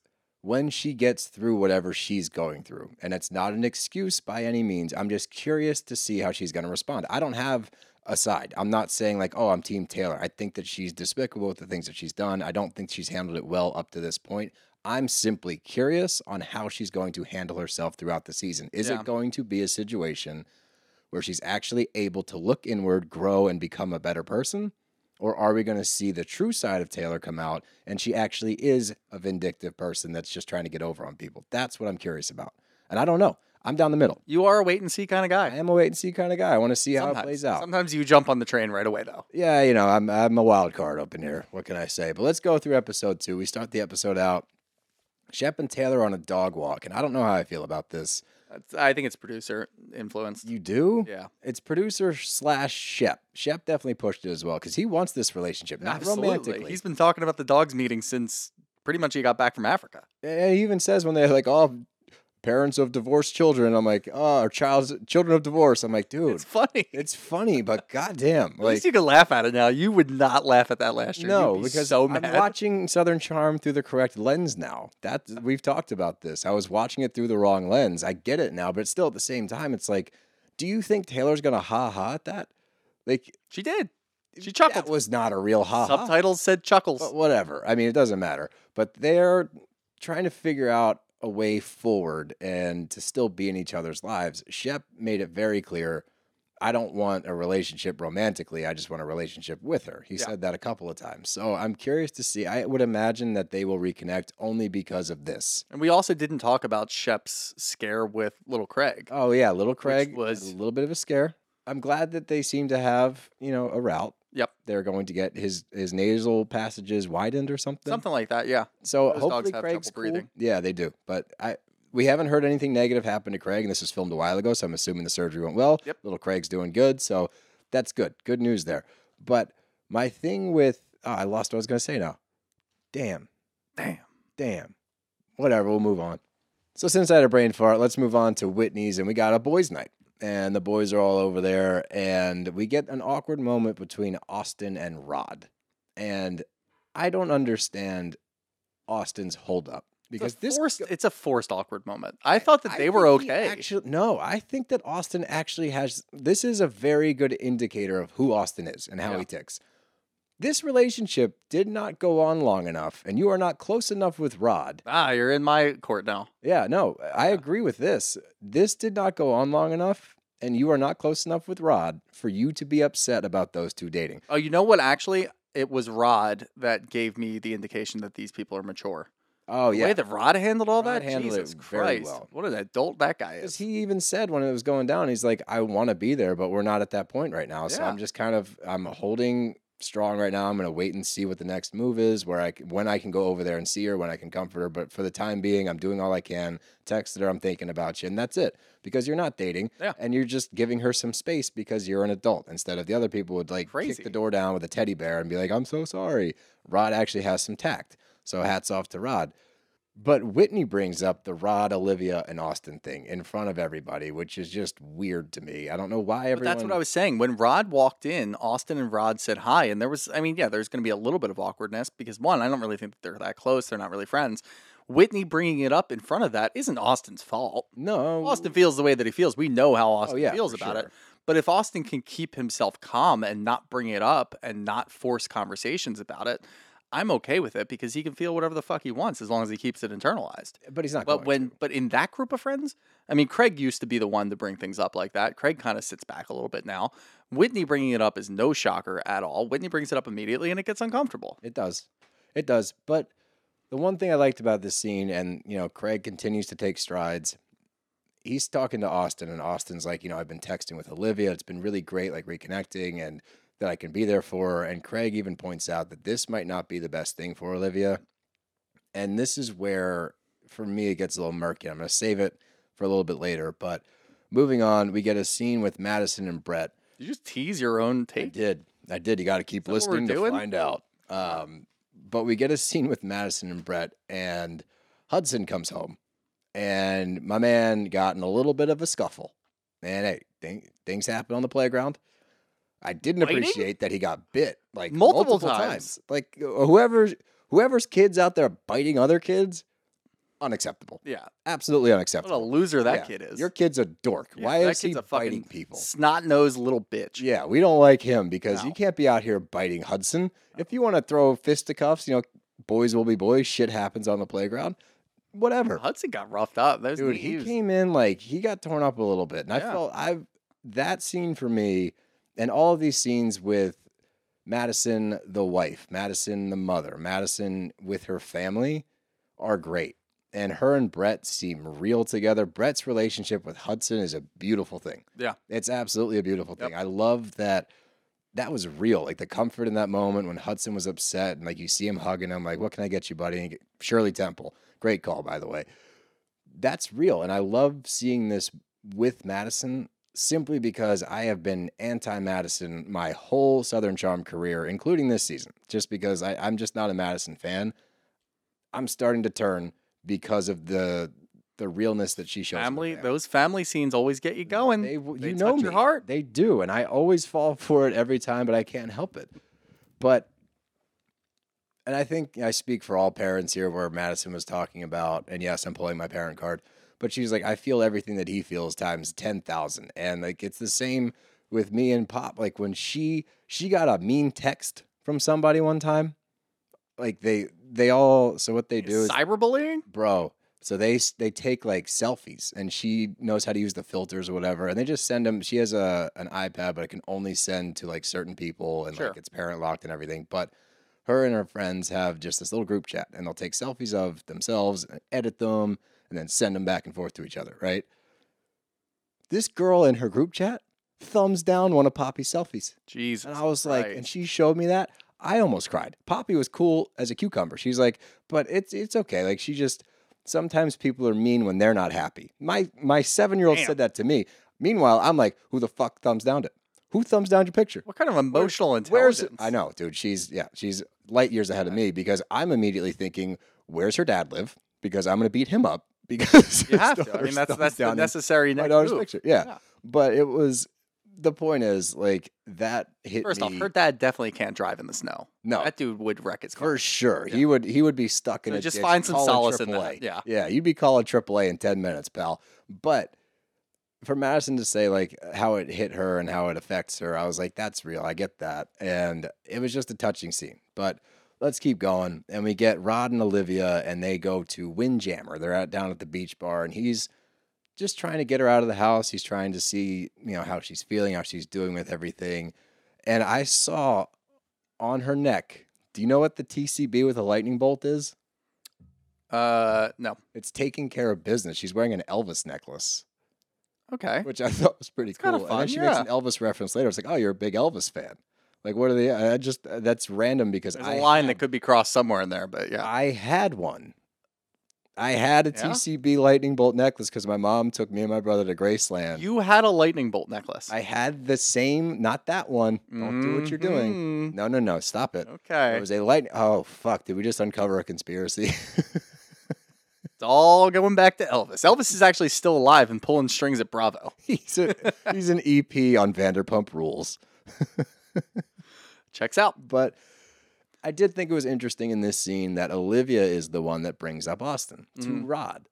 A: when she gets through whatever she's going through, and it's not an excuse by any means, I'm just curious to see how she's going to respond. I don't have a side. I'm not saying like, "Oh, I'm team Taylor." I think that she's despicable with the things that she's done. I don't think she's handled it well up to this point. I'm simply curious on how she's going to handle herself throughout the season. Is
B: Yeah.
A: it going to be a situation where she's actually able to look inward, grow, and become a better person? Or are we going to see the true side of Taylor come out and she actually is a vindictive person that's just trying to get over on people? That's what I'm curious about. And I don't know. I'm down the middle.
B: You are a wait and see kind of guy.
A: I am a wait and see kind of guy. I want to see how it plays out.
B: Sometimes you jump on the train right away though.
A: Yeah, you know, I'm I'm a wild card up in here. What can I say? But let's go through episode two. We start the episode out. Shep and Taylor on a dog walk, and I don't know how I feel about this.
B: I think it's producer influenced.
A: You do?
B: Yeah.
A: It's producer slash Shep. Shep definitely pushed it as well because he wants this relationship, not
B: Absolutely.
A: romantically.
B: He's been talking about the dogs meeting since pretty much he got back from Africa.
A: And he even says when they're like, "Oh, parents of divorced children," I'm like, "Oh, or child's children of divorce." I'm like, dude,
B: It's funny.
A: it's funny, but goddamn,
B: At
A: like
B: least you can laugh at it now. You would not laugh at that last year.
A: no,
B: be
A: because
B: so
A: I'm watching Southern Charm through the correct lens now. That we've talked about this. I was watching it through the wrong lens. I get it now, but still at the same time, it's like, do you think Taylor's gonna ha ha at that? Like
B: She did. She chuckled.
A: that was not a real ha ha.
B: Subtitles said chuckles.
A: But whatever. I mean, it doesn't matter. But they're trying to figure out a way forward and to still be in each other's lives. Shep made it very clear. I don't want a relationship romantically. I just want a relationship with her. He
B: Yeah.
A: said that a couple of times. So I'm curious to see. I would imagine that they will reconnect only because of this.
B: And we also didn't talk about Shep's scare with little Craig.
A: Oh yeah, little Craig
B: was-
A: was a little bit of a scare. I'm glad that they seem to have, you know, a route.
B: Yep.
A: They're going to get his his nasal passages widened or something.
B: Something like that, yeah.
A: So
B: Those dogs
A: hopefully
B: have
A: Craig's
B: trouble breathing.
A: Cool. Yeah, they do. But I we haven't heard anything negative happen to Craig, and this was filmed a while ago, so I'm assuming the surgery went well.
B: Yep.
A: Little Craig's doing good, so that's good. Good news there. But my thing with oh, I lost what I was gonna say now. Damn.
B: Damn.
A: Damn. Whatever, we'll move on. So since I had a brain fart, let's move on to Whitney's and we got a boys' night. And the boys are all over there, and we get an awkward moment between Austin and Rod. And I don't understand Austin's holdup because
B: It's
A: this
B: forced, it's a forced awkward moment. I thought that
A: I
B: they were okay.
A: Actually, no, I think that Austin actually has. This is a very good indicator of who Austin is and how
B: Yeah.
A: he ticks. This relationship did not go on long enough, and you are not close enough with Rod.
B: ah, you're in my court now.
A: Yeah, no, I agree with this. This did not go on long enough, and you are not close enough with Rod for you to be upset about those two dating.
B: Oh, you know what? Actually, it was Rod that gave me the indication that these people are mature.
A: Oh
B: the
A: yeah,
B: way that Rod handled all
A: Rod
B: that,
A: handled it
B: Jesus
A: very
B: Christ!
A: well.
B: What an adult that guy is.
A: he even said when it was going down, he's like, I want to be there, but we're not at that point right now. So
B: Yeah.
A: I'm just kind of I'm holding strong right now. I'm gonna wait and see what the next move is, where I can, when I can go over there and see her, when I can comfort her. But for the time being, I'm doing all I can. Texted her, I'm thinking about you, and that's it. Because you're not dating,
B: Yeah.
A: and you're just giving her some space because you're an adult instead of the other people would like
B: Crazy.
A: kick the door down with a teddy bear and be like, I'm so sorry. Rod actually has some tact, so hats off to Rod. But Whitney brings up the Rod, Olivia, and Austin thing in front of everybody, which is just weird to me. I don't know why
B: But
A: everyone.
B: that's what I was saying. When Rod walked in, Austin and Rod said hi, and there was, I mean, yeah, there's going to be a little bit of awkwardness because one, I don't really think that they're that close. They're not really friends. Whitney bringing it up in front of that isn't Austin's fault.
A: No,
B: Austin feels the way that he feels. We know how oh, Austin
A: Oh, yeah,
B: feels about it. But if Austin can keep himself calm and not bring it up and not force conversations about it, I'm okay with it because he can feel whatever the fuck he wants as long as he keeps it internalized.
A: but he's not.
B: But
A: going
B: when
A: to.
B: but in that group of friends, I mean, Craig used to be the one to bring things up like that. Craig kind of sits back a little bit now. Whitney bringing it up is no shocker at all. Whitney brings it up immediately, and it gets uncomfortable.
A: It does. It does. But the one thing I liked about this scene, and you know, Craig continues to take strides. He's talking to Austin, and Austin's like, you know, I've been texting with Olivia. It's been really great, like reconnecting, and that I can be there for her. And Craig even points out that this might not be the best thing for Olivia. And this is where, for me, it gets a little murky. I'm going to save it for a little bit later. But moving on, we get a scene with Madison and Brett.
B: You just tease your own
A: tape.
B: I
A: did. I did. You got to keep
B: that what we're
A: listening to find out. Um, but we get a scene with Madison and Brett, and Hudson comes home, and my man got in a little bit of a scuffle. And hey, thing, things happen on the playground. I didn't
B: Biting?
A: appreciate that he got bit like
B: Multiple
A: multiple,
B: times.
A: times. Like uh, whoever's whoever's kids out there biting other kids, unacceptable.
B: Yeah,
A: Absolutely unacceptable.
B: what a loser that
A: Yeah,
B: kid is.
A: Your kid's a dork.
B: Yeah,
A: Why is he
B: kid's a fucking
A: biting people?
B: Snot nosed little bitch.
A: Yeah, we don't like him because
B: No.
A: you can't be out here biting Hudson. If you want to throw fisticuffs, you know, boys will be boys. Shit happens on the playground. Whatever.
B: Hudson got roughed up. There's
A: Dude, he came in like he got torn up a little bit. And I felt I've that scene for me and all of these scenes with Madison the wife, Madison the mother, Madison with her family are great. And her and Brett seem real together. Brett's relationship with Hudson is a beautiful thing.
B: Yeah.
A: It's absolutely a beautiful
B: Yep.
A: thing. I love that that was real. Like the comfort in that moment when Hudson was upset and like you see him hugging him, like, what can I get you, buddy? Shirley Temple. Great call, by the way. That's real. And I love seeing this with Madison simply because I have been anti Madison my whole Southern Charm career, including this season, just because I, I'm just not a Madison fan. I'm starting to turn because of the the realness that she shows.
B: family. Those family scenes always get you going.
A: They, you know
B: touch
A: me.
B: your heart.
A: They do, and I always fall for it every time, but I can't help it. But, and I think I speak for all parents here, where Madison was talking about, and yes, I'm pulling my parent card, but she was like, I feel everything that he feels times ten thousand, and like it's the same with me and Pop. Like when she she got a mean text from somebody one time. Like they they all so what they do is
B: Cyberbullying?
A: bro. So they they take like selfies, and she knows how to use the filters or whatever, and they just send them. She has a an iPad, but it can only send to like certain people, and
B: Sure.
A: like it's parent locked and everything. But her and her friends have just this little group chat, and they'll take selfies of themselves, and edit them, and then send them back and forth to each other. Right? This girl in her group chat thumbs down one of Poppy's selfies.
B: Jesus.
A: And I was like, and she showed me that. I almost cried. Poppy was cool as a cucumber. She's like, but it's it's okay. Like she just sometimes people are mean when they're not happy. My my seven year old said that to me. Meanwhile, I'm like, who the fuck thumbs down it? Who thumbs down your picture?
B: What kind of emotional
A: Where's
B: intelligence?
A: I know, dude. She's yeah, she's light years ahead of me because I'm immediately thinking, where's her dad live? Because I'm gonna beat him up because
B: You have to. I mean, that's that's the necessary
A: my
B: next
A: daughter's
B: move.
A: picture. Yeah.
B: Yeah.
A: But it was the point is like that hit
B: First
A: me
B: off, her dad definitely can't drive in the snow.
A: No.
B: that dude would wreck his car.
A: For sure.
B: Yeah.
A: He would he would be stuck in
B: So
A: a
B: just
A: ditch,
B: find some solace in that, yeah.
A: Yeah, you'd be calling AAA in 10 minutes, pal. But for Madison to say like how it hit her and how it affects her, I was like, that's real. I get that. And it was just a touching scene. But let's keep going. And we get Rod and Olivia and they go to Windjammer. They're out down at the beach bar and he's just trying to get her out of the house. He's trying to see, you know, how she's feeling, how she's doing with everything. And I saw on her neck, do you know what the TCB with a lightning bolt is?
B: Uh, no.
A: It's taking care of business. She's wearing an Elvis necklace,
B: Okay.
A: which I thought was pretty cool.
B: kinda
A: and then
B: fun,
A: she makes an Elvis reference later. It's like, oh, you're a big Elvis fan. Like, what are they? I just that's random because
B: There's
A: I
B: a line
A: had,
B: that could be crossed somewhere in there, but yeah.
A: I had one. I had a
B: Yeah?
A: TCB lightning bolt necklace because my mom took me and my brother to Graceland.
B: You had a lightning bolt necklace.
A: I had the same, not that one. Don't do what you're doing.
B: Mhm.
A: No, no, no. Stop it.
B: Okay.
A: It was a lightning. Oh fuck! Did we just uncover a conspiracy?
B: It's all going back to Elvis. Elvis is actually still alive and pulling strings at Bravo.
A: he's a, he's an EP on Vanderpump Rules.
B: Checks out.
A: But I did think it was interesting in this scene that Olivia is the one that brings up Austin to
B: Mhm.
A: Rod.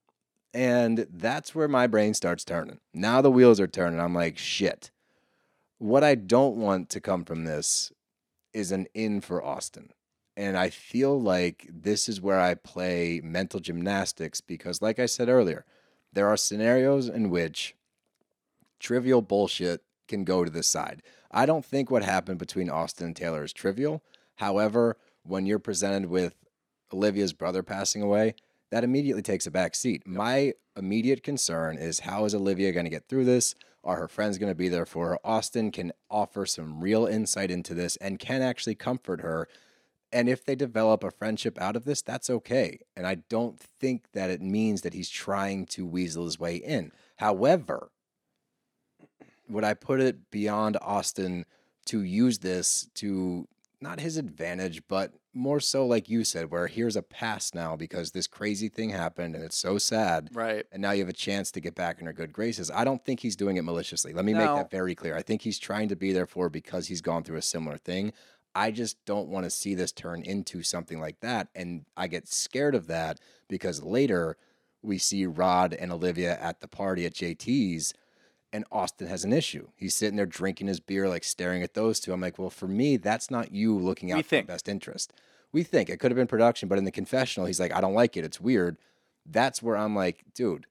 A: And that's where my brain starts turning. Now the wheels are turning. I'm like, shit. What I don't want to come from this is an in for Austin. And I feel like this is where I play mental gymnastics because, like I said earlier, there are scenarios in which trivial bullshit can go to the side. I don't think what happened between Austin and Taylor is trivial. However, when you're presented with Olivia's brother passing away, that immediately takes a back seat. My immediate concern is how is Olivia going to get through this? Are her friends going to be there for her? Austin can offer some real insight into this and can actually comfort her. And if they develop a friendship out of this, that's okay. And I don't think that it means that he's trying to weasel his way in. However, would I put it beyond Austin to use this to not his advantage, but more so like you said, where here's a pass now because this crazy thing happened and it's so sad.
B: Right.
A: And now you have a chance to get back in her good graces. I don't think he's doing it maliciously. Let me make that very clear. I think he's trying to be there for her because he's gone through a similar thing. I just don't want to see this turn into something like that. And I get scared of that because later we see Rod and Olivia at the party at JT's and Austin has an issue. He's sitting there drinking his beer, like staring at those two. I'm like, well, for me, that's not you looking out
B: We
A: for
B: think.
A: the best interest. We think it could have been production, but in the confessional, he's like, I don't like it. It's weird. That's where I'm like, dude,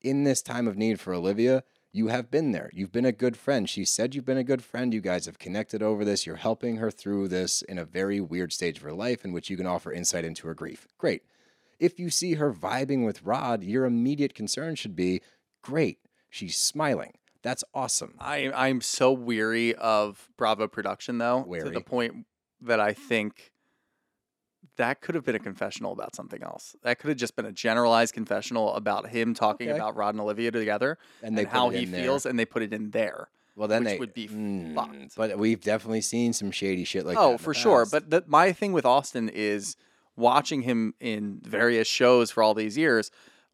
A: in this time of need for Olivia, you have been there. You've been a good friend. She said you've been a good friend. You guys have connected over this. You're helping her through this in a very weird stage of her life in which you can offer insight into her grief. Great. If you see her vibing with Rod, your immediate concern should be great. She's smiling. That's awesome.
B: I I'm so weary of Bravo production though, to the point that I think that could have been a confessional about something else. That could have just been a generalized confessional about him talking
A: Okay.
B: about Rod and Olivia together
A: And
B: and how he
A: there.
B: feels, and they put it in there.
A: Well, then
B: which
A: they
B: would be
A: Mm,
B: fucked.
A: But we've definitely seen some shady shit like that.
B: oh, for sure. But the, my thing with Austin is watching him in various shows for all these years.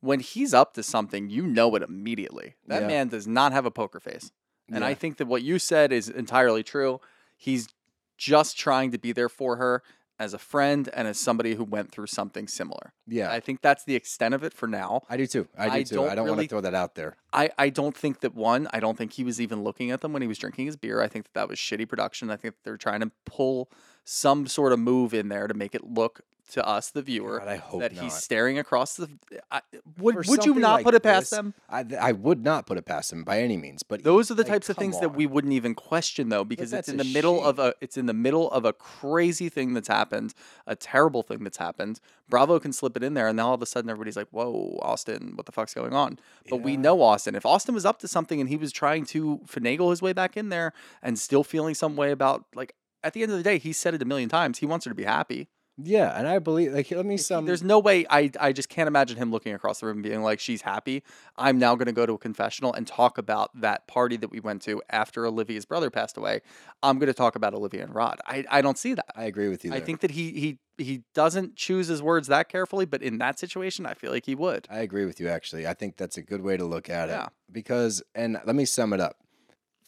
B: When he's up to something, you know it immediately. That
A: Yeah.
B: man does not have a poker face. And I think that what you said is entirely true. He's just trying to be there for her. as a friend and as somebody who went through something similar.
A: Yeah,
B: I think that's the extent of it for now.
A: I do too. I do
B: I
A: too.
B: don't
A: I don't want to throw that out there.
B: I, I don't think that one, I don't think he was even looking at them when he was drinking his beer. I think that that was shitty production. I think they're trying to pull some sort of move in there to make it look to us, the viewer,
A: God, I hope
B: that
A: not.
B: he's staring across the. I, would
A: For
B: would you not
A: like
B: put it past
A: this,
B: them?
A: I, I would not put it past him by any means. But
B: Those are the
A: like,
B: types of things that we wouldn't even question though, because it's in the middle of a it's in the middle of a crazy thing that's happened, a terrible thing that's happened. Bravo can slip it in there, and then all of a sudden everybody's like, "Whoa, Austin, what the fuck's going on?" But we know Austin. If Austin was up to something and he was trying to finagle his way back in there and still feeling some way about like at the end of the day, he said it a million times. He wants her to be happy.
A: Yeah, and I believe like let me some.
B: There's no way I I just can't imagine him looking across the room and being like, "She's happy." I'm now going to go to a confessional and talk about that party that we went to after Olivia's brother passed away. I'm going to talk about Olivia and Rod. I I don't see that.
A: I agree with you.
B: I think that he he he doesn't choose his words that carefully, but in that situation, I feel like he would.
A: I agree with you. Actually, I think that's a good way to look at
B: Yeah.
A: it because, and let me sum it up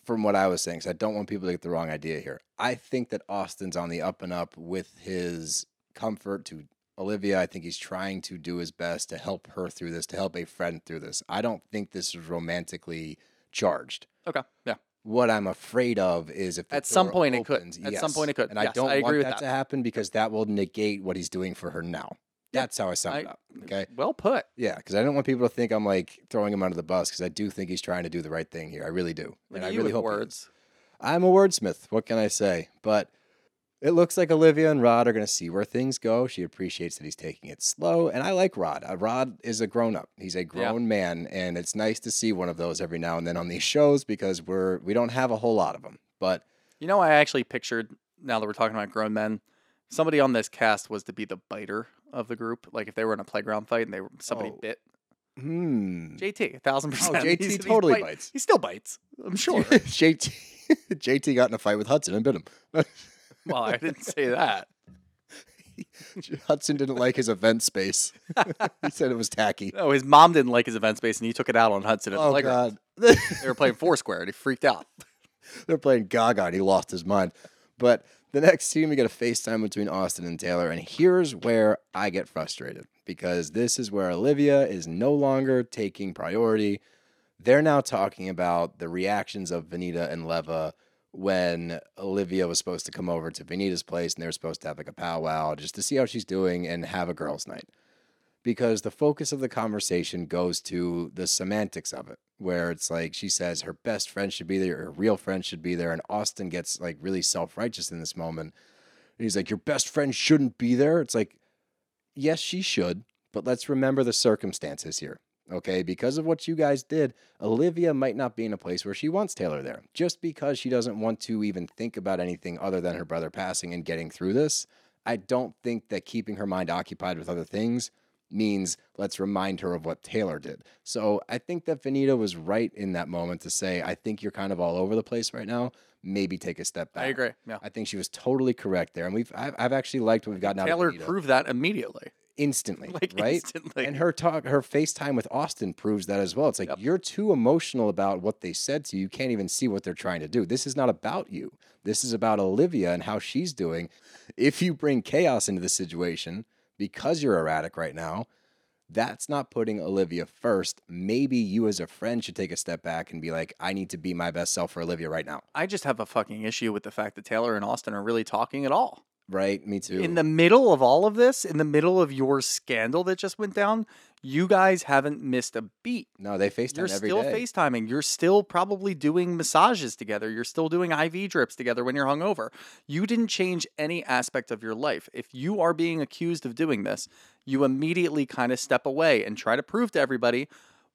A: from what I was saying. Because I don't want people to get the wrong idea here. I think that Austin's on the up and up with his comfort to Olivia. I think he's trying to do his best to help her through this, to help a friend through this. I don't think this is romantically charged.
B: Okay, yeah.
A: What I'm afraid of is if
B: At some point it could.
A: opens-
B: At some point it could.
A: and I don't
B: I agree
A: want
B: with
A: that,
B: that.
A: to happen because that will negate what he's doing for her now. That's how I sum it up. Okay.
B: Well put.
A: Yeah, because I don't want people to think I'm like throwing him under the bus because I do think he's trying to do the right thing here. I really do,
B: Look
A: and I really hope
B: words.
A: I'm a wordsmith. What can I say? But it looks like Olivia and Rod are going to see where things go. She appreciates that he's taking it slow, and I like Rod. Uh, Rod is a grown up. He's a grown man, and it's nice to see one of those every now and then on these shows because we're we don't have a whole lot of them. But
B: You know, I actually pictured now that we're talking about grown men, somebody on this cast was to be the biter of the group. Like if they were in a playground fight and they were somebody
A: Oh.
B: bit
A: hmm,
B: JT, a thousand percent.
A: JT
B: He's- he's
A: totally
B: bite-
A: bites.
B: He still bites. I'm sure.
A: JT JT got in a fight with Hudson and bit him.
B: Well, I didn't say that.
A: Hudson didn't like his event space. he said it was tacky.
B: No, his mom didn't like his event space, and he took it out on Hudson at
A: Oh. God.
B: They were playing Foursquare, and he freaked out.
A: They're playing Gaga and he lost his mind. But the next scene, we get a FaceTime between Austin and Taylor. And here's where I get frustrated because this is where Olivia is no longer taking priority. They're now talking about the reactions of Venita and Leva when Olivia was supposed to come over to Venita's place and they were supposed to have like a powwow just to see how she's doing and have a girls' night because the focus of the conversation goes to the semantics of it, where it's like she says her best friend should be there, her real friend should be there, and Austin gets like really self righteous in this moment. And he's like, Your best friend shouldn't be there. It's like, yes, she should, but let's remember the circumstances here. Okay, because of what you guys did, Olivia might not be in a place where she wants Taylor there. Just because she doesn't want to even think about anything other than her brother passing and getting through this, I don't think that keeping her mind occupied with other things means let's remind her of what Taylor did. So I think that Venita was right in that moment to say, I think you're kind of all over the place right now. Maybe take a step back.
B: I agree. Yeah.
A: I think she was totally correct there, and we've I've, I've actually liked what we've gotten out
B: Taylor
A: of Vanita
B: proved that immediately.
A: Instantly,
B: Like
A: right?
B: instantly.
A: And her talk, her FaceTime with Austin proves that as well. It's like
B: Yep.
A: you're too emotional about what they said to you. You can't even see what they're trying to do. This is not about you. This is about Olivia and how she's doing. If you bring chaos into the situation because you're erratic right now, that's not putting Olivia first. Maybe you as a friend should take a step back and be like, I need to be my best self for Olivia right now.
B: I just have a fucking issue with the fact that Taylor and Austin are really talking at all.
A: Right? Me too.
B: In the middle of all of this, in the middle of your scandal that just went down, you guys haven't missed a beat.
A: no, they FaceTime
B: You're
A: every
B: still
A: day.
B: FaceTiming. You're still probably doing massages together. You're still doing IV drips together when you're hungover. You didn't change any aspect of your life. If you are being accused of doing this, you immediately kind of step away and try to prove to everybody,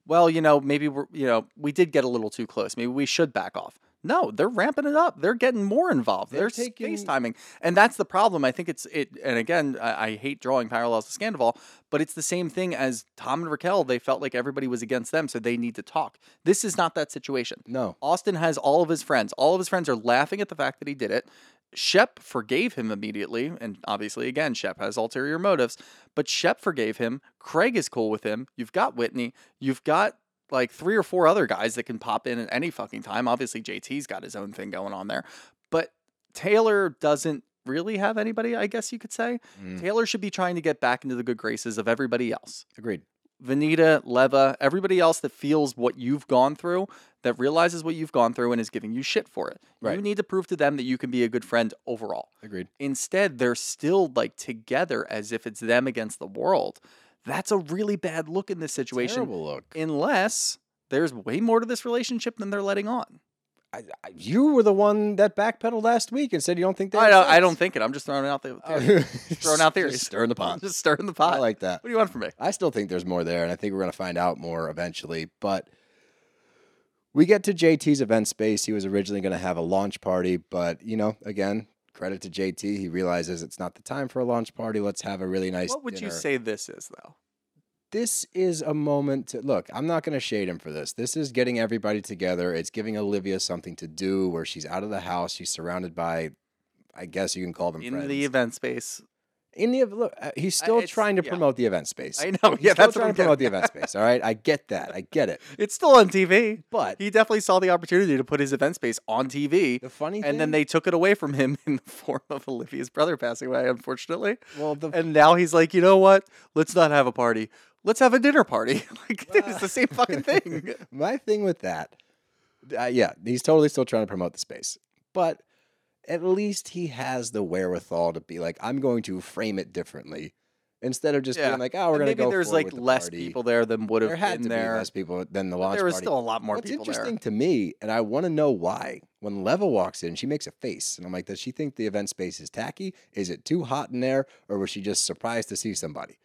B: well, you know, maybe we're, you know, we did get a little too close. Maybe we should back off. No, they're ramping it up. They're getting more involved. They're,
A: They're taking-
B: FaceTiming. And that's the problem. I think it's it and again, I, I hate drawing parallels to Scandoval, but it's the same thing as Tom and Raquel. They felt like everybody was against them, so they need to talk. This is not that situation.
A: No.
B: Austin has all of his friends. All of his friends are laughing at the fact that he did it. Shep forgave him immediately, and obviously, again, Shep has ulterior motives, but Shep forgave him. Craig is cool with him. You've got Whitney. You've got like three or four other guys that can pop in at any fucking time. Obviously, JT's got his own thing going on there, but Taylor doesn't really have anybody, I guess you could say.
A: Mm.
B: Taylor should be trying to get back into the good graces of everybody else.
A: Agreed.
B: Venita, Leva, everybody else that feels what you've gone through, that realizes what you've gone through and is giving you shit for it. You need to prove to them that you can be a good friend overall.
A: Agreed.
B: Instead, they're still like together as if it's them against the world. That's a really bad look in this situation.
A: Terrible look.
B: Unless there's way more to this relationship than they're letting on.
A: I, I, you were the one that backpedaled last week and said you don't think that.
B: I don't, I don't think it. I'm just throwing out the
A: Oh,
B: theory. throwing out
A: just
B: theories.
A: stirring the pot.
B: Just stirring the pot.
A: I like that.
B: What do you want from me?
A: I still think there's more there, and I think we're going to find out more eventually. But we get to JT's event space. He was originally going to have a launch party, but you know, again, credit to JT. He realizes it's not the time for a launch party. Let's have a really nice.
B: What would you say this is, though?
A: This is a moment to look. I'm not going to shade him for this. This is getting everybody together. It's giving Olivia something to do where she's out of the house. She's surrounded by, I guess you can call them
B: In
A: friends.
B: the event space.
A: In the look, uh, he's still trying to
B: yeah.
A: promote the event space.
B: I know.
A: He's
B: Yeah,
A: still
B: that's what
A: trying to promote the event space. All right, I get that. I get it.
B: It's still on TV.
A: But
B: He definitely saw the opportunity to put his event space on TV.
A: the funny thing,
B: And then they took it away from him in the form of Olivia's brother passing away, unfortunately.
A: well, the
B: And now he's like, you know what? Let's not have a party. Let's have a dinner party. like, it's the same fucking thing.
A: my thing with that, uh, yeah, he's totally still trying to promote the space, but at least he has the wherewithal to be like, I'm going to frame it differently instead of just
B: Yeah.
A: being like, oh, we're going to go.
B: maybe
A: there's
B: like
A: the
B: less
A: party."
B: people there than would have
A: There had
B: been
A: to
B: there.
A: be less people than the launch
B: there was
A: party.
B: still a lot more
A: What's interesting
B: there.
A: to me, and I want to know why, when Leva walks in, she makes a face, and I'm like, does she think the event space is tacky? Is it too hot in there, or was she just surprised to see somebody?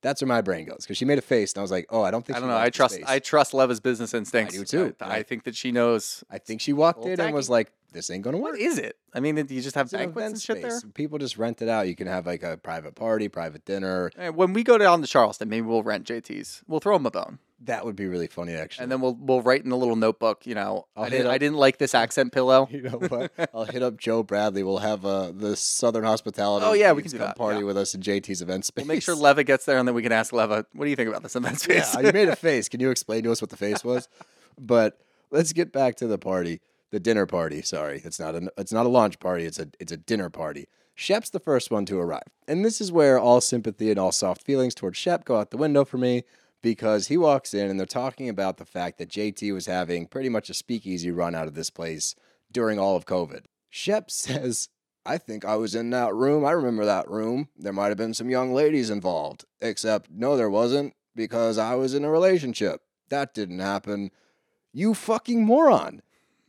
A: That's where my brain goes because she made a face, and I was like, oh, I don't think
B: I don't know. I trust. I trust Leva's business instincts.
A: I do too.
B: I, I think that she knows.
A: I think she walked in and was like, this ain't gonna work.
B: What is it? I mean, you just have
A: It's
B: banquets and shit there?
A: People just rent it out. You can have like a private party, private dinner.
B: Eh, When we go down to Charleston, maybe we'll rent JT's. We'll throw him a bone,
A: That would be really funny, actually.
B: and then we'll we'll write in a little notebook. You know,
A: I'll
B: I didn't, I didn't like this accent pillow.
A: you know what? I'll hit up Joe Bradley. We'll have uh, the Southern Hospitality.
B: Oh, yeah, we can do
A: come
B: that,
A: party
B: yeah.
A: with us in JT's event space.
B: We'll make sure Leva gets there, and then we can ask Leva, "What do you think about this event
A: yeah,
B: space?"
A: you made a face. Can you explain to us what the face was? But let's get back to the party, the dinner party. Sorry, it's not a it's not a launch party. It's a it's a dinner party. Shep's the first one to arrive, and this is where all sympathy and all soft feelings towards Shep go out the window for me because he walks in and they're talking about the fact that JT was having pretty much a speakeasy run out of this place during all of COVID. Shep says. I think I was in that room. I remember that room. There might have been some young ladies involved. Except, no, there wasn't because I was in a relationship. That didn't happen. You fucking moron.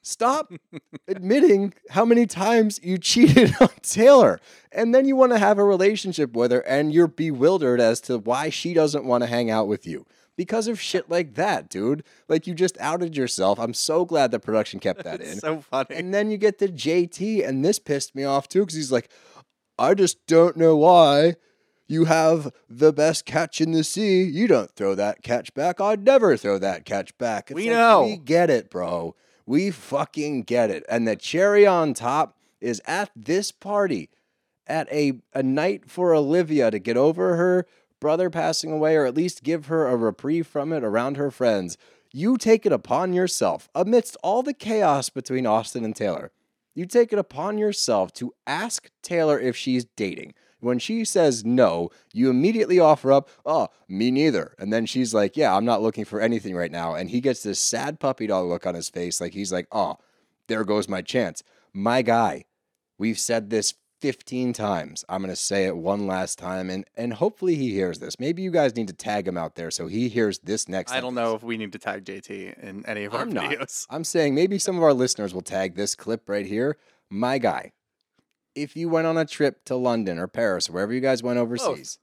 A: Stop admitting how many times you cheated on Taylor. And then you want to have a relationship with her and you're bewildered as to why she doesn't want to hang out with you. Because of shit like that, dude. Like you just outed yourself. I'm so glad the production kept that in.
B: So funny.
A: And then you get the JT, and this pissed me off too because he's like, I just don't know why you have the best catch in the sea. You don't throw that catch back. I'd never throw that catch back. It's
B: We
A: like,
B: know.
A: We get it, bro. We fucking get it. And the cherry on top is at this party, at a, a night for Olivia to get over her brother passing away or at least give her a reprieve from it around her friends. You take it upon yourself, amidst all the chaos between Austin and Taylor, you take it upon yourself to ask Taylor if she's dating. When she says no, you immediately offer up, oh, me neither. And then she's like, yeah, I'm not looking for anything right now. And he gets this sad puppy dog look on his face, like he's like, oh, there goes my chance. My guy, we've said this 15 times. I'm going to say it one last time, and, and hopefully he hears this. Maybe you guys need to tag him out there so he hears this next
B: I don't know if we need to tag JT in any of our
A: I'm not. I'm saying maybe some of our listeners will tag this clip right here. My guy, if you went on a trip to London or Paris or wherever you guys went overseas,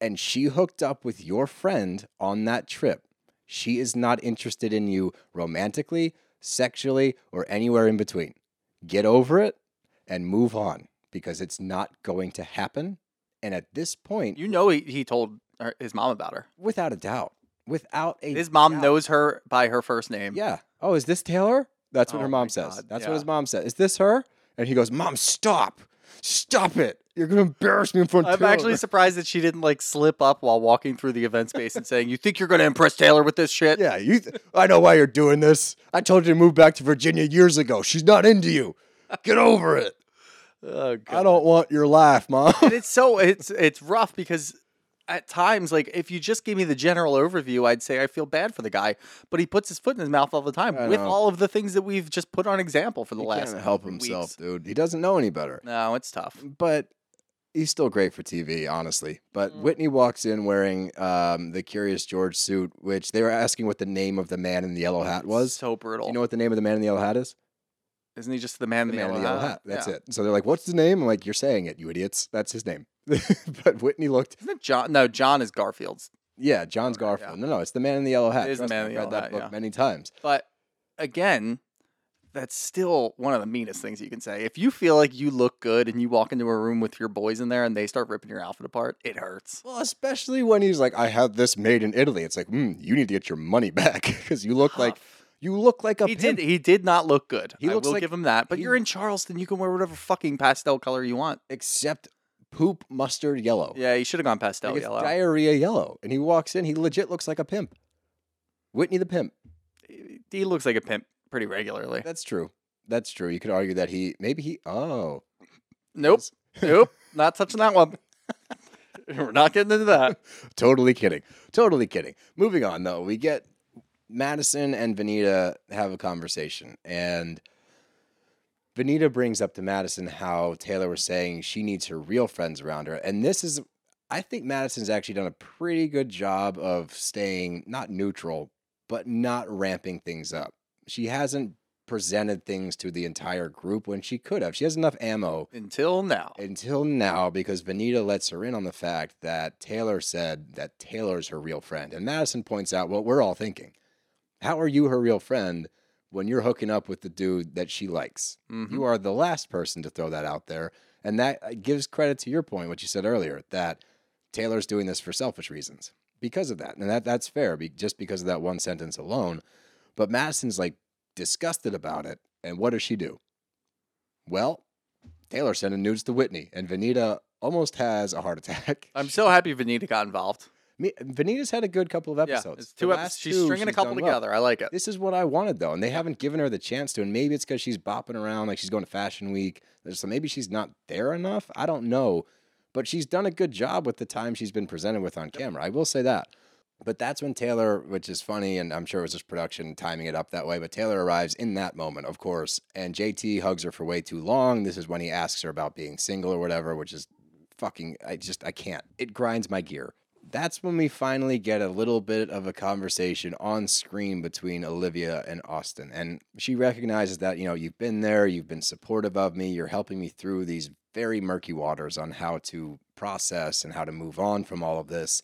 A: and she hooked up with your friend on that trip, she is not interested in you romantically, sexually, or anywhere in between. Get over it and move on because it's not going to happen. And at this point,
B: You know, he, he told her, his mom about her.
A: without a doubt, without a
B: His mom
A: doubt,
B: knows her by her first name.
A: Yeah. Oh, is this Taylor? That's what
B: Oh
A: her mom says. That's
B: yeah.
A: what his mom says. Is this her? And he goes, Mom, stop. Stop it. You're going to embarrass me in front of Taylor.
B: I'm
A: Taylor."
B: actually surprised that she didn't like slip up while walking through the event space and saying, "You think you're going to impress Taylor with this shit?"
A: Yeah, you. Th- I know why you're doing this. I told you to move back to Virginia years ago. She's not into you. Get over it.
B: Oh,
A: I don't want your life, mom.
B: and it's so it's it's rough because at times like if you just gave me the general overview i'd say i feel bad for the guy but he puts his foot in his mouth all the time
A: I
B: with
A: know.
B: all of the things that we've just put on example for the
A: he
B: last
A: can't help
B: weeks.
A: himself, dude. He doesn't know any better.
B: no it's tough
A: But he's still great for TV, honestly. But
B: Mm.
A: Whitney walks in wearing um, the Curious George suit, which they were asking what the name of the man in the yellow hat was.
B: so brutal
A: Do you know what the name of the man in the yellow hat is?
B: isn't he just the man,
A: The
B: in the
A: man in the yellow hat. That's
B: Yeah.
A: it. So they're like, "What's his name?" I'm like, "You're saying it, you idiots. That's his name." but Whitney looked,
B: isn't it john no john is garfield's
A: yeah, John's
B: Okay, yeah.
A: Garfield. No, no, it's the man in the yellow hat.
B: It is the
A: me,
B: man in
A: I've
B: the
A: read that
B: hat,
A: book
B: yeah.
A: many times.
B: but again that's still one of the meanest things you can say if you feel like you look good and you walk into a room with your boys in there and they start ripping your outfit apart it hurts
A: Well, especially when he's like, "I had this made in Italy." It's like, mm, you need to get your money back because you look like you look like a
B: he
A: pimp.
B: did. He did not look good.
A: He
B: I
A: looks
B: will
A: like
B: give him that. But
A: he-
B: you're in Charleston. You can wear whatever fucking pastel color you want.
A: except poop mustard yellow.
B: Yeah, he should have gone pastel
A: Like, it's
B: yellow.
A: diarrhea yellow. And he walks in, he legit looks like a pimp. Whitney the pimp.
B: he looks like a pimp pretty regularly.
A: That's true. That's true. You could argue that he maybe he oh
B: Nope. nope. Not touching that one. We're not getting into that.
A: totally kidding. Totally kidding. Moving on though, we get Madison and Venita have a conversation and Venita brings up to Madison how Taylor was saying she needs her real friends around her. And this is I think Madison's actually done a pretty good job of staying not neutral, but not ramping things up. She hasn't presented things to the entire group when she could have. She has enough ammo
B: Until now.
A: until now because Venita lets her in on the fact that Taylor said that Taylor's her real friend. And Madison points out what we're all thinking. How are you her real friend when you're hooking up with the dude that she likes?
B: Mhm.
A: You are the last person to throw that out there. And that uh, gives credit to your point, what you said earlier, that Taylor's doing this for selfish reasons because of that. And that that's fair, be, just because of that one sentence alone. But Madison's like disgusted about it. And what does she do? Well, Taylor sending nudes to Whitney, and Venita almost has a heart attack.
B: I'm so happy Venita got involved.
A: Me, Venita's had a good couple of episodes. The
B: two episodes. She's
A: two,
B: stringing a couple
A: done well.
B: together. I like it.
A: This is what I wanted though, and they haven't given her the chance to. And maybe it's because she's bopping around, like she's going to Fashion Week. So maybe she's not there enough. I don't know, but she's done a good job with the time she's been presented with on camera. I will say that. But that's when Taylor, which is funny, and I'm sure it was just production timing it up that way. But Taylor arrives in that moment, of course, and JT hugs her for way too long. This is when he asks her about being single or whatever, which is fucking. I just I can't. It grinds my gear. That's when we finally get a little bit of a conversation on screen between Olivia and Austin. And she recognizes that, you know, you've been there, you've been supportive of me, you're helping me through these very murky waters on how to process and how to move on from all of this.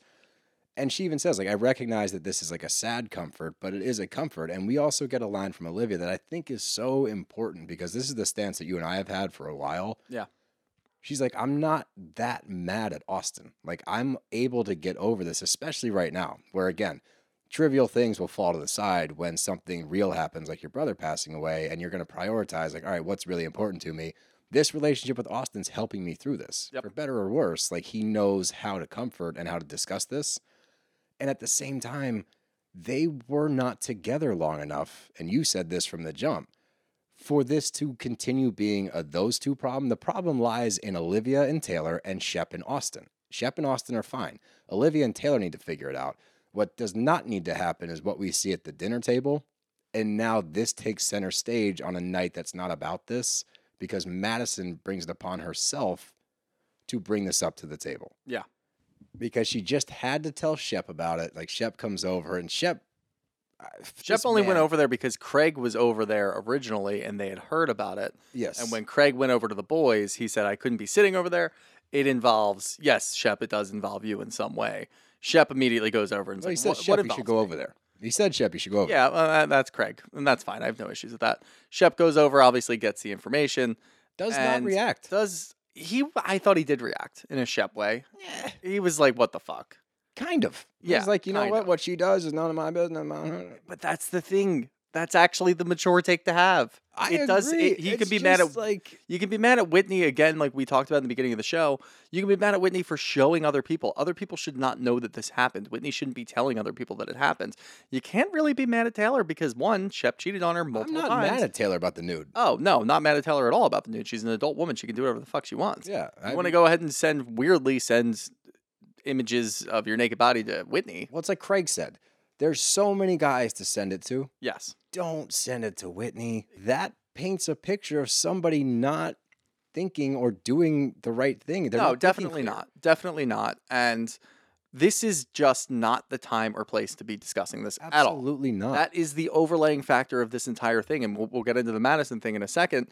A: And she even says, like, I recognize that this is like a sad comfort, but it is a comfort. And we also get a line from Olivia that I think is so important because this is the stance that you and I have had for a while.
B: Yeah.
A: She's like, I'm not that mad at Austin. Like, I'm able to get over this, especially right now, where again, trivial things will fall to the side when something real happens, like your brother passing away, and you're going to prioritize, like, all right, what's really important to me? This relationship with Austin's helping me through this,
B: Yep.
A: for better or worse. Like, he knows how to comfort and how to discuss this. And at the same time, they were not together long enough. And you said this from the jump for this to continue being a those two problem. The problem lies in Olivia and Taylor and Shep and Austin. Shep and Austin are fine. Olivia and Taylor need to figure it out. What does not need to happen is what we see at the dinner table. And now this takes center stage on a night that's not about this because Madison brings it upon herself to bring this up to the table
B: Yeah.
A: because she just had to tell Shep about it. Like Shep comes over and Shep.
B: Shep only went over there because Craig was over there originally and they had heard about it.
A: Yes,
B: And when Craig went over to the boys, he said, I couldn't be sitting over there. It involves, yes, Shep, it does involve you in some way. Shep immediately goes over and
A: well,
B: says, what,
A: Shep,
B: what
A: you should go
B: me?"
A: over there. He said Shep, you should go over.
B: Yeah, well, that's Craig. And that's fine. I have no issues with that. Shep goes over, obviously gets the information.
A: does not react.
B: Does he? I thought he did react in a Shep way. Yeah. He was like, what the fuck?
A: Kind of.
B: Yeah,
A: He's like, you know what?
B: of.
A: What she does is none of my business. my-"
B: But that's the thing. That's actually the mature take to have.
A: I
B: it does.
A: agree.
B: It, you can be mad at
A: like
B: You can be mad at Whitney again, like we talked about in the beginning of the show. You can be mad at Whitney for showing other people. Other people should not know that this happened. Whitney shouldn't be telling other people that it happened. You can't really be mad at Taylor because one, Shep cheated on her
A: I'm not
B: times.
A: mad at Taylor about the nude.
B: oh no, not mad at Taylor at all about the nude. She's an adult woman. She can do whatever the fuck she wants.
A: Yeah,
B: You
A: I
B: want to go ahead and send weirdly send images of your naked body to Whitney?
A: Well, it's like Craig said. There's so many guys to send it to.
B: Yes.
A: Don't send it to Whitney. That paints a picture of somebody not thinking or doing the right thing. They're
B: no,
A: not
B: definitely not. Definitely not. And this is just not the time or place to be discussing this at all.
A: Absolutely not.
B: That is the overlaying factor of this entire thing. And we'll, we'll get into the Madison thing in a second.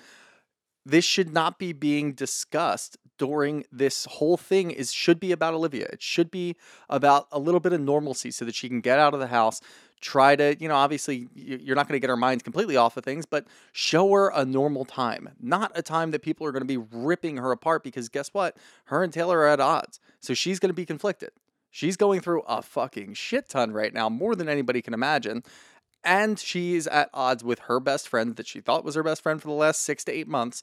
B: This should not be being discussed during this whole thing is should be about Olivia. It should be about a little bit of normalcy so that she can get out of the house, try to, you know, obviously you're not going to get her mind completely off of things, but show her a normal time, not a time that people are going to be ripping her apart because guess what? Her and Taylor are at odds. So she's going to be conflicted. She's going through a fucking shit ton right now, more than anybody can imagine. And she's at odds with her best friend that she thought was her best friend for the last six to eight months.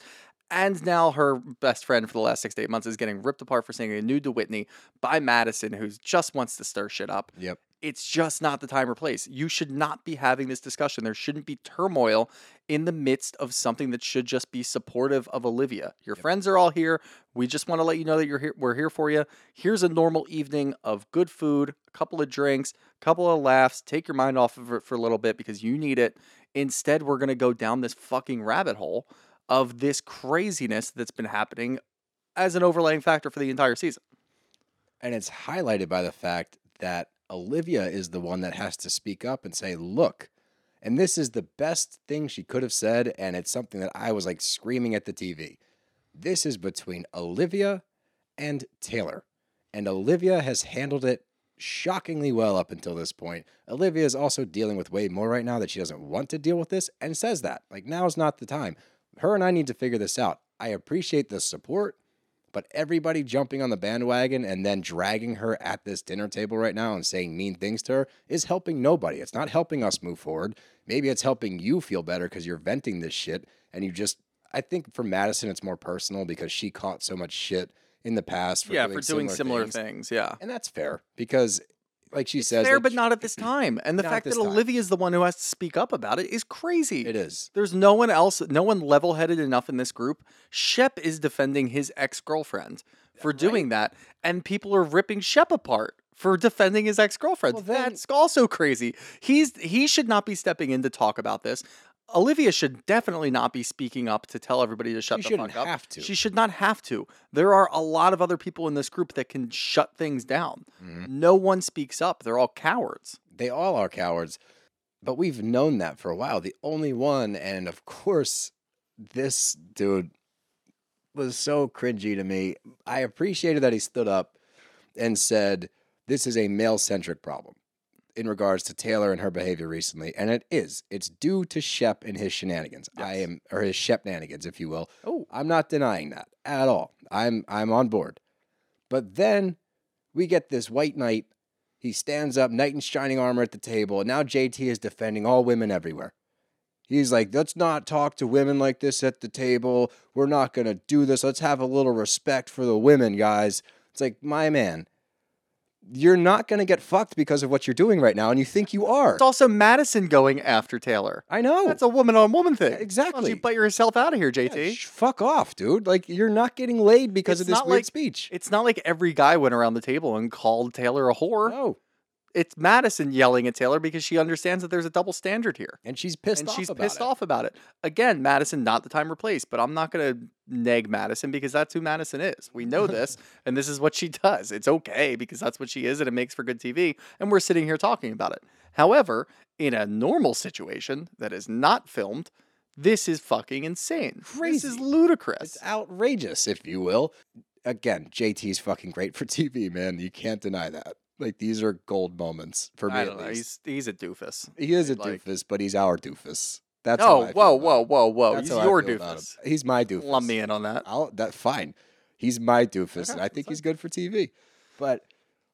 B: And now her best friend for the last six to eight months is getting ripped apart for saying a nude to Whitney by Madison, who just wants to stir shit up.
A: Yep.
B: It's just not the time or place. You should not be having this discussion. There shouldn't be turmoil in the midst of something that should just be supportive of Olivia. Your friends are all here. We just want to let you know that you're here. We're here for you. Here's a normal evening of good food, a couple of drinks, a couple of laughs. Take your mind off of it for a little bit because you need it. Instead, we're going to go down this fucking rabbit hole of this craziness that's been happening as an overlaying factor for the entire season.
A: And it's highlighted by the fact that Olivia is the one that has to speak up and say, look, and this is the best thing she could have said. And it's something that I was like screaming at the TV. This is between Olivia and Taylor. And Olivia has handled it shockingly well up until this point. Olivia is also dealing with way more right now that she doesn't want to deal with this and says that. Like, now's not the time. Her and I need to figure this out. I appreciate the support. But everybody jumping on the bandwagon and then dragging her at this dinner table right now and saying mean things to her is helping nobody. It's not helping us move forward. Maybe it's helping you feel better because you're venting this shit and you just. I think for Madison, it's more personal because she caught so much shit in the past for
B: yeah,
A: doing
B: for doing similar
A: things.
B: things. Yeah.
A: and that's fair because, like she
B: It's
A: says,
B: fair,
A: like,
B: but not at this time. And the fact that. Olivia is the one who has to speak up about it is crazy.
A: It is.
B: There's no one else, no one level headed enough in this group. Shep is defending his ex girlfriend for doing that, and people are ripping Shep apart for defending his ex girlfriend.
A: Well,
B: That's also crazy. He's he should not be stepping in to talk about this. Olivia should definitely not be speaking up to tell everybody to shut
A: She
B: the fuck up.
A: have to.
B: She should not have to. There are a lot of other people in this group that can shut things down.
A: Mm-hmm.
B: No one speaks up. They're all cowards.
A: They all are cowards, but we've known that for a while. The only one, and of course, this dude was so cringy to me. I appreciated that he stood up and said, This is a male centric problem in regards to Taylor and her behavior recently. And it is. It's due to Shep and his shenanigans. I am, or his Shepnanigans, if you will.
B: Oh.
A: I'm not denying that at all. I'm, I'm on board. But then we get this white knight. He stands up, knight in shining armor at the table, and now JT is defending all women everywhere. He's like, let's not talk to women like this at the table. We're not going to do this. Let's have a little respect for the women, guys. It's like, my man, you're not going to get fucked because of what you're doing right now, and you think you are.
B: It's also Madison going after Taylor.
A: I know.
B: That's a woman on woman thing. Why don't
A: Exactly.
B: you butt yourself out of here,
A: Yeah,
B: JT?
A: sh- fuck off, dude. Like, you're not getting laid because
B: It's
A: of this
B: not
A: weird
B: like-
A: speech.
B: It's not like every guy went around the table and called Taylor a whore.
A: No.
B: It's Madison yelling at Taylor because she understands that there's a double standard here.
A: And she's pissed
B: and
A: off
B: she's
A: about
B: pissed
A: it.
B: off about it. Again, Madison, not the time or place, but I'm not going to neg Madison because that's who Madison is. We know this, and this is what she does. It's okay because that's what she is, and it makes for good TV. And we're sitting here talking about it. However, in a normal situation that is not filmed, this is fucking insane. This is ludicrous.
A: It's outrageous, if you will. Again, JT's fucking great for TV, man. You can't deny that. Like these are gold moments for me
B: I don't know.
A: least.
B: He's he's a doofus.
A: He is a
B: like-
A: doofus, but he's our doofus. That's
B: Oh, whoa, whoa, whoa, whoa!
A: That's
B: He's your
A: feel about him.
B: doofus.
A: He's my doofus.
B: Lump me in on that.
A: I'll that fine. He's my doofus, and I think he's good for TV. But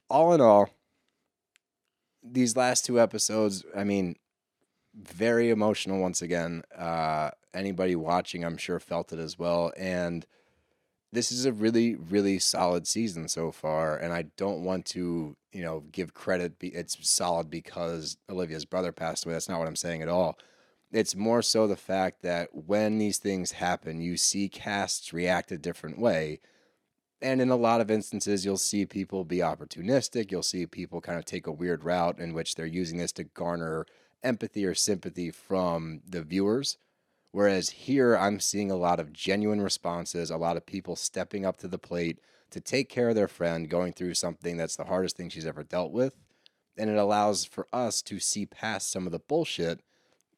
A: all in all, these last two episodes, I mean, very emotional once again. Uh, anybody watching, I'm sure, felt it as well. And this is a really, really solid season so far. And I don't want to, you know, give credit. Be, it's solid because Olivia's brother passed away. That's not what I'm saying at all. It's more so the fact that when these things happen, you see casts react a different way. And in a lot of instances, you'll see people be opportunistic. You'll see people kind of take a weird route in which they're using this to garner empathy or sympathy from the viewers. Whereas here, I'm seeing a lot of genuine responses, a lot of people stepping up to the plate to take care of their friend going through something that's the hardest thing she's ever dealt with. And it allows for us to see past some of the bullshit,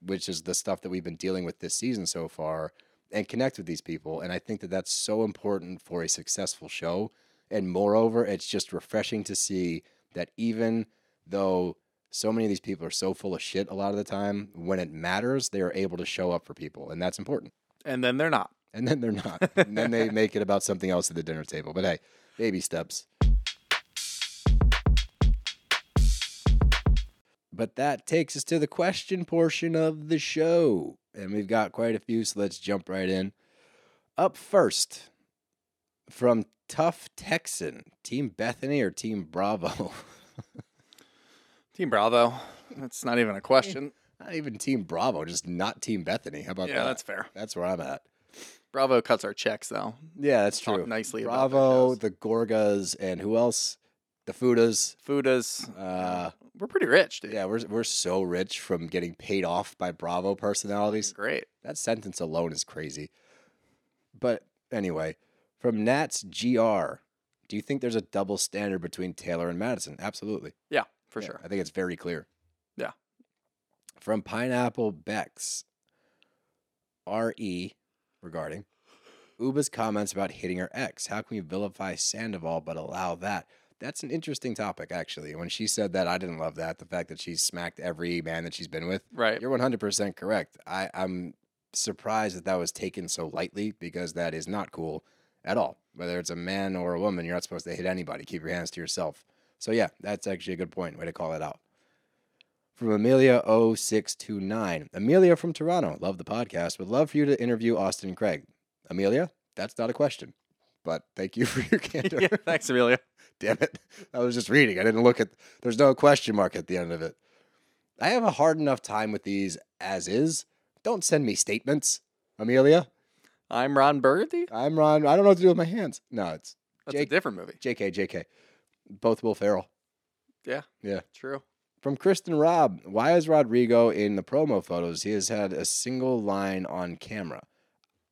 A: which is the stuff that we've been dealing with this season so far, and connect with these people. And I think that that's so important for a successful show. And moreover, it's just refreshing to see that even though so many of these people are so full of shit a lot of the time, when it matters, they are able to show up for people. And that's important.
B: And then they're not.
A: And then they're not. and then they make it about something else at the dinner table. But hey, baby steps. But that takes us to the question portion of the show. And we've got quite a few, so let's jump right in. Up first, from Tough Texan, Team Bethenny or Team Bravo?
B: Team Bravo. That's not even a question.
A: not even Team Bravo, just not Team Bethenny. How about that?
B: Yeah,
A: that?
B: that's fair.
A: That's where I'm at.
B: Bravo cuts our checks though.
A: Yeah, that's
B: Talk
A: true.
B: nicely about their
A: Bravo,
B: shows.
A: the Gorgas, and who else? The Fudas.
B: Fudas.
A: Uh,
B: we're pretty rich, dude.
A: yeah, we're we're so rich from getting paid off by Bravo personalities.
B: Great.
A: That sentence alone is crazy. But anyway, from Nats GR, do you think there's a double standard between Taylor and Madison? Absolutely.
B: Yeah, for
A: Yeah,
B: sure.
A: I think it's very clear.
B: Yeah.
A: From Pineapple Bex, RE regarding Ubah's comments about hitting her ex. How can we vilify Sandoval but allow that? That's an interesting topic, actually. When she said that, I didn't love that. The fact that she's smacked every man that she's been with.
B: Right.
A: You're 100% correct. I, I'm surprised that that was taken so lightly because that is not cool at all. Whether it's a man or a woman, you're not supposed to hit anybody. Keep your hands to yourself. So, yeah, that's actually a good point. Way to call it out. From Amelia0629. Amelia from Toronto. Love the podcast. Would love for you to interview Austin Craig. Amelia, that's not a question. But thank you for your candor.
B: yeah, thanks, Amelia.
A: Damn it. I was just reading. I didn't look at there's no question mark at the end of it. I have a hard enough time with these as is. Don't send me statements, Amelia.
B: I'm Ron Burgundy.
A: I'm Ron. I don't know what to do with my hands. No, it's
B: That's
A: Jake-
B: a different movie.
A: JK, JK. Both Will Ferrell.
B: Yeah.
A: Yeah.
B: True.
A: From Kristen Robb, why is Rodrigo in the promo photos? He has had a single line on camera.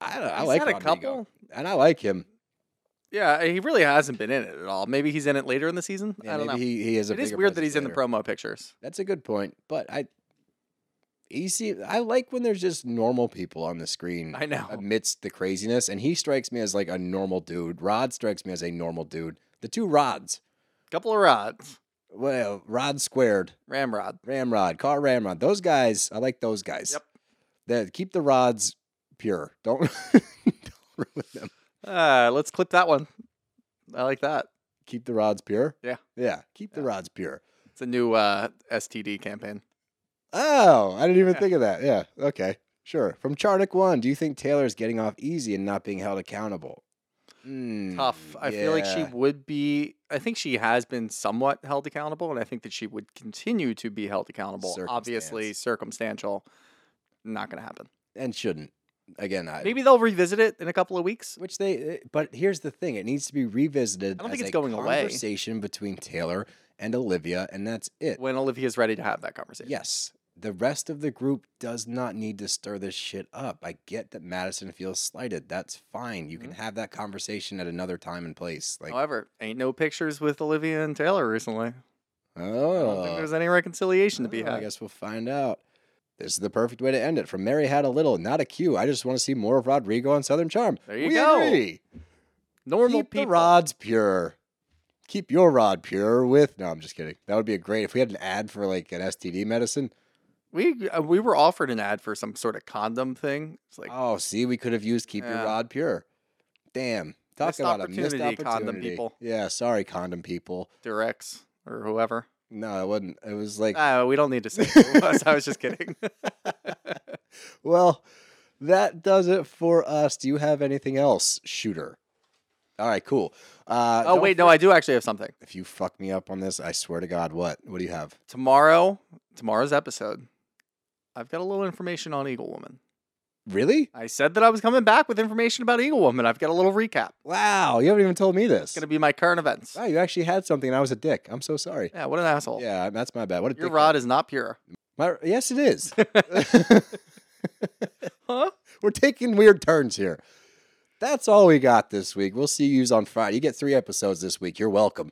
A: I, don't- I like
B: had a couple.
A: and I like him.
B: Yeah, he really hasn't been in it at all. Maybe he's in it later in the season.
A: Yeah,
B: I don't know.
A: He, he is a
B: It is weird that he's in the promo pictures.
A: That's a good point, but I he see I like when there's just normal people on the screen.
B: I know.
A: Amidst the craziness, and he strikes me as like a normal dude. Rod strikes me as a normal dude. The two rods.
B: Couple of rods.
A: Well, Rod squared,
B: Ramrod.
A: Ramrod, car Ramrod. Those guys, I like those guys.
B: Yep.
A: That keep the rods pure. Don't, don't ruin them.
B: Uh, let's clip that one. I like that.
A: Keep the rods pure.
B: Yeah.
A: Yeah. Keep the rods pure.
B: It's a new uh, STD campaign.
A: Oh, I didn't even
B: Yeah.
A: think of that. Yeah. Okay. Sure. From Charnick One, do you think Taylor's getting off easy and not being held accountable? Hmm,
B: Tough. I feel like she would be. I think she has been somewhat held accountable, and I think that she would continue to be held accountable. Obviously, circumstantial. Not going to happen.
A: and shouldn't. Again, I,
B: Maybe they'll revisit it in a couple of weeks.
A: which they. eh, But here's the thing: it needs to be revisited.
B: I don't think it's going away.
A: Conversation between Taylor and Olivia, and that's it.
B: when Olivia's ready to have that conversation.
A: Yes. The rest of the group does not need to stir this shit up. I get that Madison feels slighted. That's fine. You
B: Mm-hmm.
A: can have that conversation at another time and place. Like,
B: However, ain't no pictures with Olivia and Taylor recently. I don't
A: oh,
B: think there's any reconciliation to be
A: Oh, I
B: had.
A: guess we'll find out. This is the perfect way to end it. From Mary Had a Little, not a cue. I just want to see more of Rodrigo on Southern Charm.
B: There you
A: We
B: go.
A: agree.
B: Normal
A: Keep
B: people.
A: the rods pure. Keep your rod pure with. No, I'm just kidding. That would be a great if we had an ad for like an STD medicine.
B: We uh, we were offered an ad for some sort of condom thing. It's like
A: oh, see, we could have used keep your
B: Yeah.
A: rod pure. Damn. Talk
B: Missed
A: about a missed
B: opportunity,
A: opportunity.
B: condom people.
A: Yeah, sorry, condom people.
B: Durex or whoever.
A: No, it wasn't. It was like,
B: Uh, we don't need to say who it was. I was just kidding.
A: well, that does it for us. Do you have anything else, shooter? All right, cool. Uh,
B: oh
A: don't
B: wait, no, I do actually have something.
A: If you fuck me up on this, I swear to God, what? What do you have?
B: Tomorrow, tomorrow's episode, I've got a little information on Eagle Woman.
A: Really?
B: I said that I was coming back with information about Eagle Woman. I've got a little recap.
A: Wow, you haven't even told me this.
B: It's gonna be my current events.
A: Wow, you actually had something, and I was a dick. I'm so sorry.
B: Yeah, what an asshole.
A: Yeah, that's my bad. What a
B: Your
A: dickhead.
B: rod is not pure.
A: My, yes, it is.
B: Huh?
A: We're taking weird turns here. That's all we got this week. We'll see you on Friday. You get three episodes this week. You're welcome.